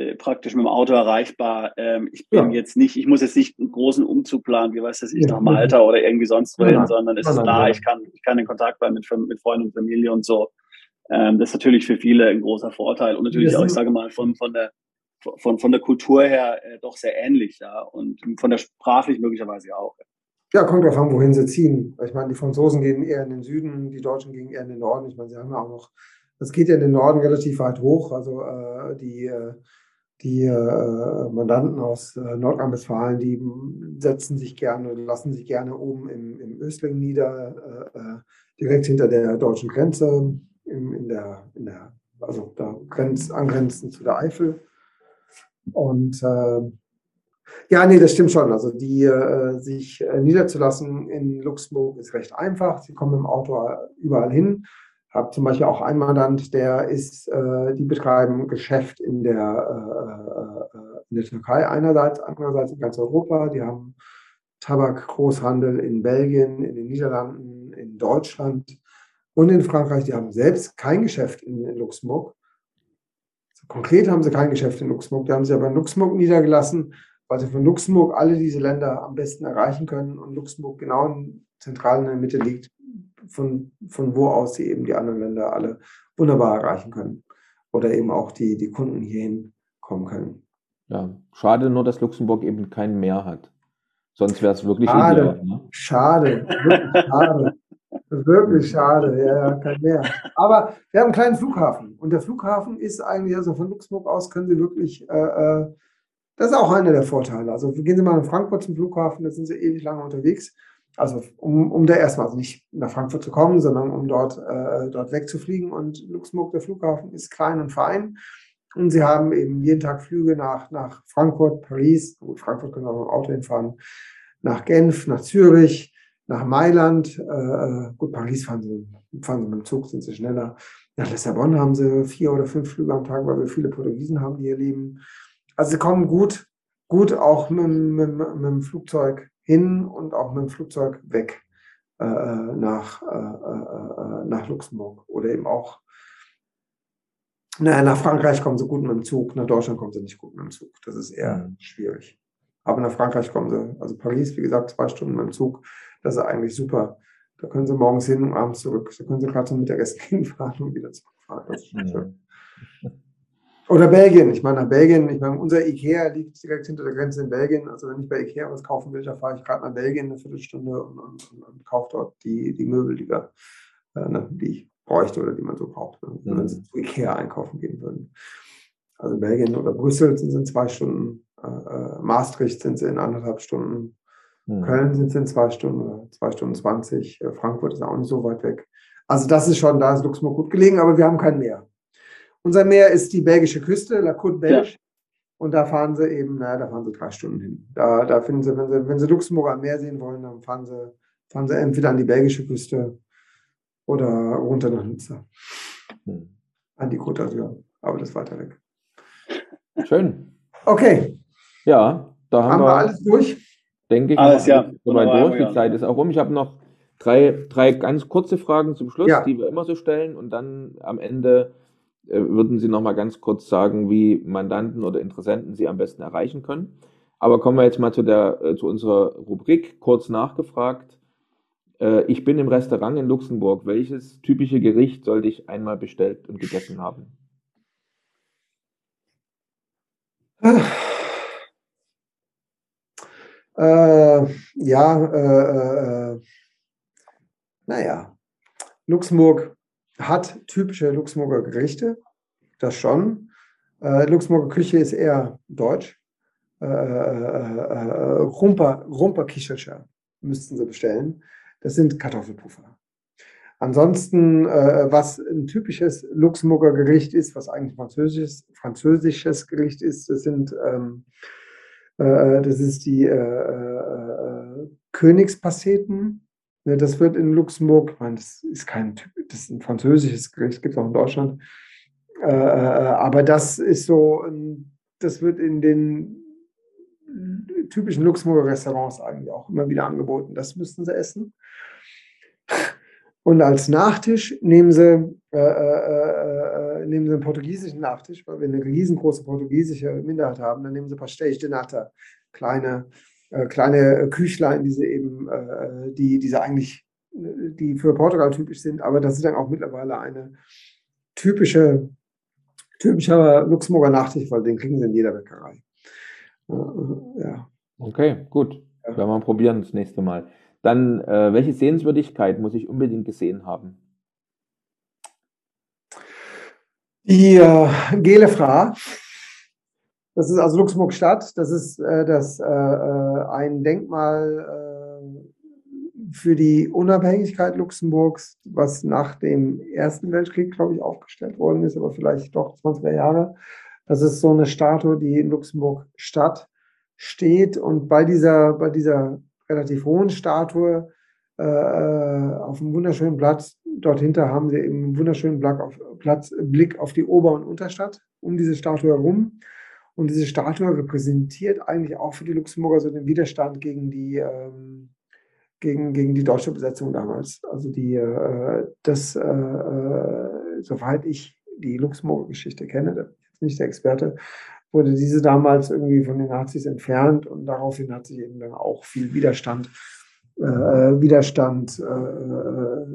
äh, praktisch mit dem Auto erreichbar. Ähm, ich bin ja. jetzt nicht, ich muss jetzt nicht einen großen Umzug planen, wie weiß das ich, ja. nach Malta oder irgendwie sonst wohin, ja. sondern es ist da, ich kann, ich kann in Kontakt bleiben mit, mit Freunden und Familie und so. Ähm, das ist natürlich für viele ein großer Vorteil und natürlich auch, ich sage mal, von, von der von, von der Kultur her äh, doch sehr ähnlich, ja, und von der sprachlich möglicherweise auch. Ja, kommt drauf an, wohin sie ziehen. Ich meine, die Franzosen gehen eher in den Süden, die Deutschen gehen eher in den Norden. Ich meine, sie haben ja auch noch, das geht ja in den Norden relativ weit hoch. Also äh, die, äh, die äh, Mandanten aus äh, Nordrhein-Westfalen, die setzen sich gerne, lassen sich gerne oben im, im Ösling nieder, äh, äh direkt hinter der deutschen Grenze, im, in der, in der, also da grenz, angrenzend zu der Eifel. Und äh, ja, nee, das stimmt schon. Also die äh, sich niederzulassen in Luxemburg ist recht einfach. Sie kommen im Auto überall hin habe zum Beispiel auch einen Mandant, der ist, äh, die betreiben Geschäft in der, äh, äh, in der Türkei einerseits, andererseits in ganz Europa. Die haben Tabakgroßhandel in Belgien, in den Niederlanden, in Deutschland und in Frankreich. Die haben selbst kein Geschäft in, in Luxemburg. Konkret haben sie kein Geschäft in Luxemburg. Die haben sie aber in Luxemburg niedergelassen, weil sie von Luxemburg alle diese Länder am besten erreichen können und Luxemburg genau in zentral in der Mitte liegt, von, von wo aus sie eben die anderen Länder alle wunderbar erreichen können. Oder eben auch die, die Kunden hierhin kommen können. Ja, schade nur, dass Luxemburg eben kein Meer hat. Sonst wäre es wirklich schade. Ideal, ne? Schade, wirklich schade. Wirklich schade, ja, kein Meer. Aber wir haben einen kleinen Flughafen und der Flughafen ist eigentlich, also von Luxemburg aus können Sie wirklich, äh, äh das ist auch einer der Vorteile. Also gehen Sie mal in Frankfurt zum Flughafen, da sind Sie ewig lange unterwegs. Also um, um da erstmal also nicht nach Frankfurt zu kommen, sondern um dort, äh, dort wegzufliegen. Und Luxemburg, der Flughafen, ist klein und fein. Und sie haben eben jeden Tag Flüge nach, nach Frankfurt, Paris, gut, Frankfurt können wir auch mit dem Auto hinfahren, nach Genf, nach Zürich, nach Mailand. Äh, gut, Paris fahren sie, fahren sie mit dem Zug, sind sie schneller. Nach Lissabon haben sie vier oder fünf Flüge am Tag, weil wir viele Portugiesen haben, die hier leben. Also sie kommen gut, gut auch mit, mit, mit dem Flugzeug hin und auch mit dem Flugzeug weg äh, nach, äh, äh, nach Luxemburg oder eben auch naja, nach Frankreich kommen sie gut mit dem Zug, nach Deutschland kommen sie nicht gut mit dem Zug. Das ist eher mhm. schwierig. Aber nach Frankreich kommen sie, also Paris, wie gesagt, zwei Stunden mit dem Zug, das ist eigentlich super. Da können sie morgens hin und abends zurück. Da können sie gerade zum Mittagessen hinfahren und wieder zurückfahren. Das ist schon schön. Oder Belgien. Ich meine, nach Belgien, ich meine, unser Ikea liegt direkt hinter der Grenze in Belgien. Also wenn ich bei Ikea was kaufen will, dann fahre ich gerade nach Belgien eine Viertelstunde und, und, und, und kaufe dort die, die Möbel, die, wir, äh, ne, die ich bräuchte oder die man so braucht, ne? wenn mhm. sie zu Ikea einkaufen gehen würden. Also Belgien oder Brüssel sind es in zwei Stunden, äh, äh, Maastricht sind sie in anderthalb Stunden, mhm. Köln sind sie in zwei Stunden, zwei Stunden zwanzig, äh, Frankfurt ist auch nicht so weit weg. Also das ist schon, da ist Luxemburg gut gelegen, aber wir haben kein Meer. Unser Meer ist die belgische Küste, La Côte Belge. Ja. Und da fahren sie eben, naja, da fahren sie drei Stunden hin. Da, da finden sie, wenn sie, wenn sie Luxemburg am Meer sehen wollen, dann fahren sie, fahren sie entweder an die belgische Küste oder runter nach Nizza. Hm. An die Côte d'Azur. Aber das ist weiter weg. Schön. Okay. Ja, da haben, haben wir, wir, alles durch. Denke ich, alles, ja. durch. Die Zeit ist auch rum. Ich habe noch drei, drei ganz kurze Fragen zum Schluss, ja. die wir immer so stellen. Und dann am Ende würden Sie noch mal ganz kurz sagen, wie Mandanten oder Interessenten Sie am besten erreichen können. Aber kommen wir jetzt mal zu, der, äh, zu unserer Rubrik, kurz nachgefragt. Äh, ich bin im Restaurant in Luxemburg. Welches typische Gericht sollte ich einmal bestellt und gegessen haben? Äh, ja, äh, äh, naja, Luxemburg hat typische Luxemburger Gerichte, das schon. Äh, Luxemburger Küche ist eher deutsch. Äh, äh, Rumper, Rumper Kicherscher müssten sie bestellen. Das sind Kartoffelpuffer. Ansonsten, äh, was ein typisches Luxemburger Gericht ist, was eigentlich französisches, französisches Gericht ist, das sind ähm, äh, das ist die äh, Königspasteten das wird in Luxemburg, ich meine, das ist kein Typ, das ist ein französisches Gericht, gibt es auch in Deutschland. Äh, äh, aber das ist so, das wird in den typischen Luxemburger Restaurants eigentlich auch immer wieder angeboten. Das müssten sie essen. Und als Nachtisch nehmen sie, äh, äh, äh, nehmen sie einen portugiesischen Nachtisch, weil wir eine riesengroße portugiesische Minderheit haben. Dann nehmen sie Pastéis de Nata, kleine äh, kleine Küchlein, die sie eben, äh, die, diese eigentlich, die für Portugal typisch sind, aber das ist dann auch mittlerweile eine typische, typischer Luxemburger Nachtisch, weil den kriegen sie in jeder Bäckerei. Äh, ja. Okay, gut. Ja. Werden wir probieren das nächste Mal. Dann, äh, welche Sehenswürdigkeit muss ich unbedingt gesehen haben? Die äh, Gelefra das ist also Luxemburg Stadt. Das ist äh, das, äh, äh, ein Denkmal äh, für die Unabhängigkeit Luxemburgs, was nach dem Ersten Weltkrieg, glaube ich, aufgestellt worden ist, aber vielleicht doch 20er Jahre. Das ist so eine Statue, die in Luxemburg Stadt steht. Und bei dieser, bei dieser relativ hohen Statue äh, äh, auf einem wunderschönen Platz, dort hinter haben sie eben einen wunderschönen Blick auf, Platz, Blick auf die Ober- und Unterstadt um diese Statue herum. Und diese Statue repräsentiert eigentlich auch für die Luxemburger so den Widerstand gegen die, ähm, gegen, gegen die deutsche Besetzung damals. Also die, äh, das, äh, äh, soweit ich die Luxemburger Geschichte kenne, da bin ich jetzt nicht der Experte, wurde diese damals irgendwie von den Nazis entfernt und daraufhin hat sich eben dann auch viel Widerstand, äh, Widerstand, äh, äh,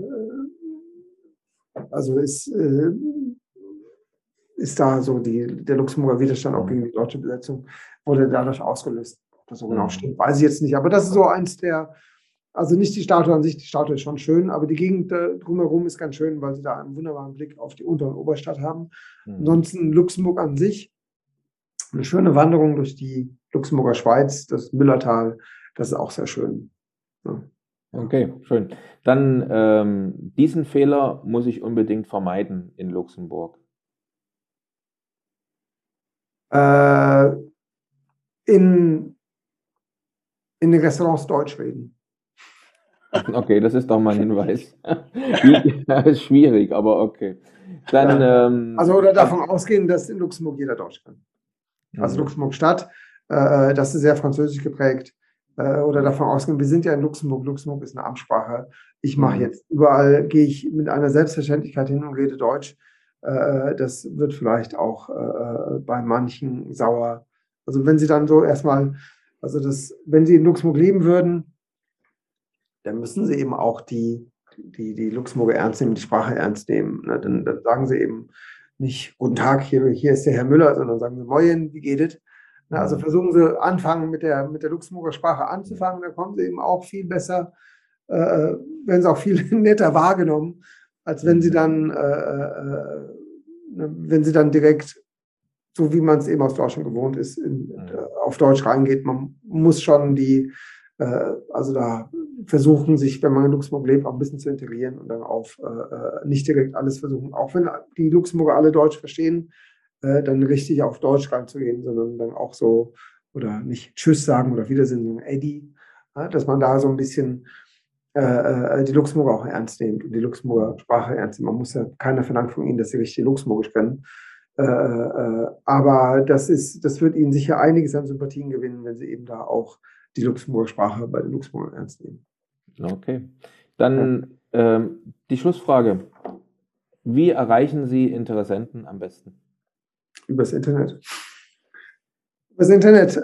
also ist ist da so die, der Luxemburger Widerstand auch gegen die deutsche Besetzung wurde dadurch ausgelöst. Ob das so genau mhm. stimmt, weiß ich jetzt nicht. Aber das ist so eins der, also nicht die Statue an sich, die Statue ist schon schön, aber die Gegend drumherum ist ganz schön, weil sie da einen wunderbaren Blick auf die Unter- und Oberstadt haben. Mhm. Ansonsten Luxemburg an sich, eine schöne Wanderung durch die Luxemburger Schweiz, das Müllertal, das ist auch sehr schön. Ja. Okay, schön. Dann ähm, diesen Fehler muss ich unbedingt vermeiden in Luxemburg äh, in, in den Restaurants Deutsch reden. Okay, das ist doch mal ein Hinweis. schwierig, aber okay. Dann, ja. ähm, also oder davon ab, ausgehen, dass in Luxemburg jeder Deutsch kann. Also mhm. Luxemburg Stadt, äh, das ist sehr französisch geprägt. Äh, oder davon ausgehen, wir sind ja in Luxemburg. Luxemburg ist eine Amtssprache. Ich mache mhm. jetzt überall, gehe ich mit einer Selbstverständlichkeit hin und rede Deutsch. Äh, das wird vielleicht auch äh, bei manchen sauer. Also wenn sie dann so erstmal, also das, wenn sie in Luxemburg leben würden, dann müssen sie eben auch die, die, die Luxemburger ernst nehmen, die Sprache ernst nehmen. Ne? Dann, dann sagen sie eben, nicht Guten Tag, hier, hier ist der Herr Müller, sondern sagen sie Moin, wie geht es? Also versuchen sie anfangen mit der, mit der Luxemburger Sprache anzufangen, da kommen sie eben auch viel besser, äh, werden sie auch viel netter wahrgenommen, als wenn sie dann, äh, äh, wenn sie dann direkt, so wie man es eben aus Deutschland gewohnt ist, in, äh, auf Deutsch reingeht. Man muss schon die, äh, also da versuchen sich, wenn man in Luxemburg lebt, auch ein bisschen zu integrieren und dann auf äh, nicht direkt alles versuchen, auch wenn die Luxemburger alle Deutsch verstehen, äh, dann richtig auf Deutsch reinzugehen, sondern dann auch so, oder nicht Tschüss sagen oder Wiedersehen, sondern Eddie, ja, dass man da so ein bisschen äh, äh, die Luxemburger auch ernst nimmt und die Luxemburger Sprache ernst nimmt. Man muss ja keiner verlangt von ihnen, dass sie richtig Luxemburgisch können. Äh, äh, aber das ist, das wird ihnen sicher einiges an Sympathien gewinnen, wenn sie eben da auch die Luxemburger Sprache bei den Luxemburgern ernst nehmen. Okay. Dann ja. ähm, die Schlussfrage. Wie erreichen Sie Interessenten am besten? Übers Internet. Übers Internet.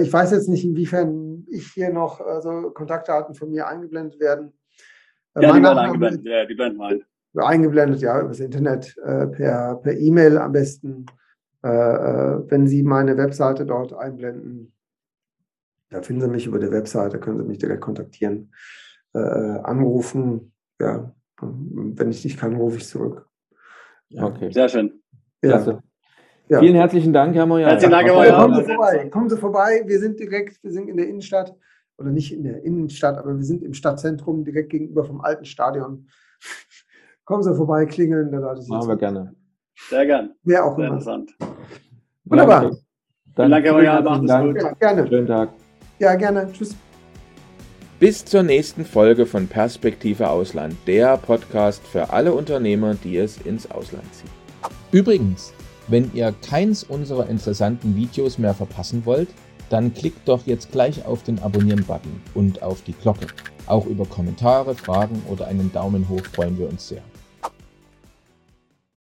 Ich weiß jetzt nicht, inwiefern ich hier noch also Kontaktdaten von mir eingeblendet werden. Äh, ja, die werden eingeblendet. Ja, die blenden mal. Eingeblendet, ja, übers Internet, äh, per, per E-Mail am besten. Äh, äh, wenn Sie meine Webseite dort einblenden, da finden Sie mich über der Webseite, können Sie mich direkt kontaktieren, anrufen. Ja, wenn ich nicht kann, rufe ich zurück. Okay. Sehr schön. Ja. Klasse. Ja. Vielen herzlichen Dank, Herr Moyer. Herzlichen Dank, Herr Moyer. Kommen Sie vorbei. Kommen Sie vorbei. Wir sind direkt, wir sind in der Innenstadt oder nicht in der Innenstadt, aber wir sind im Stadtzentrum direkt gegenüber vom alten Stadion. Kommen Sie vorbei, klingeln. Da Machen wir gerne. Sehr gern. Wer auch Sehr immer. interessant. Wunderbar. Danke. Dann Danke, Herr Moyer. Macht es gut. Ja, gerne. Schönen Tag. Ja, gerne. Tschüss. Bis zur nächsten Folge von Perspektive Ausland, der Podcast für alle Unternehmer, die es ins Ausland ziehen. Übrigens, wenn ihr keins unserer interessanten Videos mehr verpassen wollt, dann klickt doch jetzt gleich auf den Abonnieren-Button und auf die Glocke. Auch über Kommentare, Fragen oder einen Daumen hoch freuen wir uns sehr.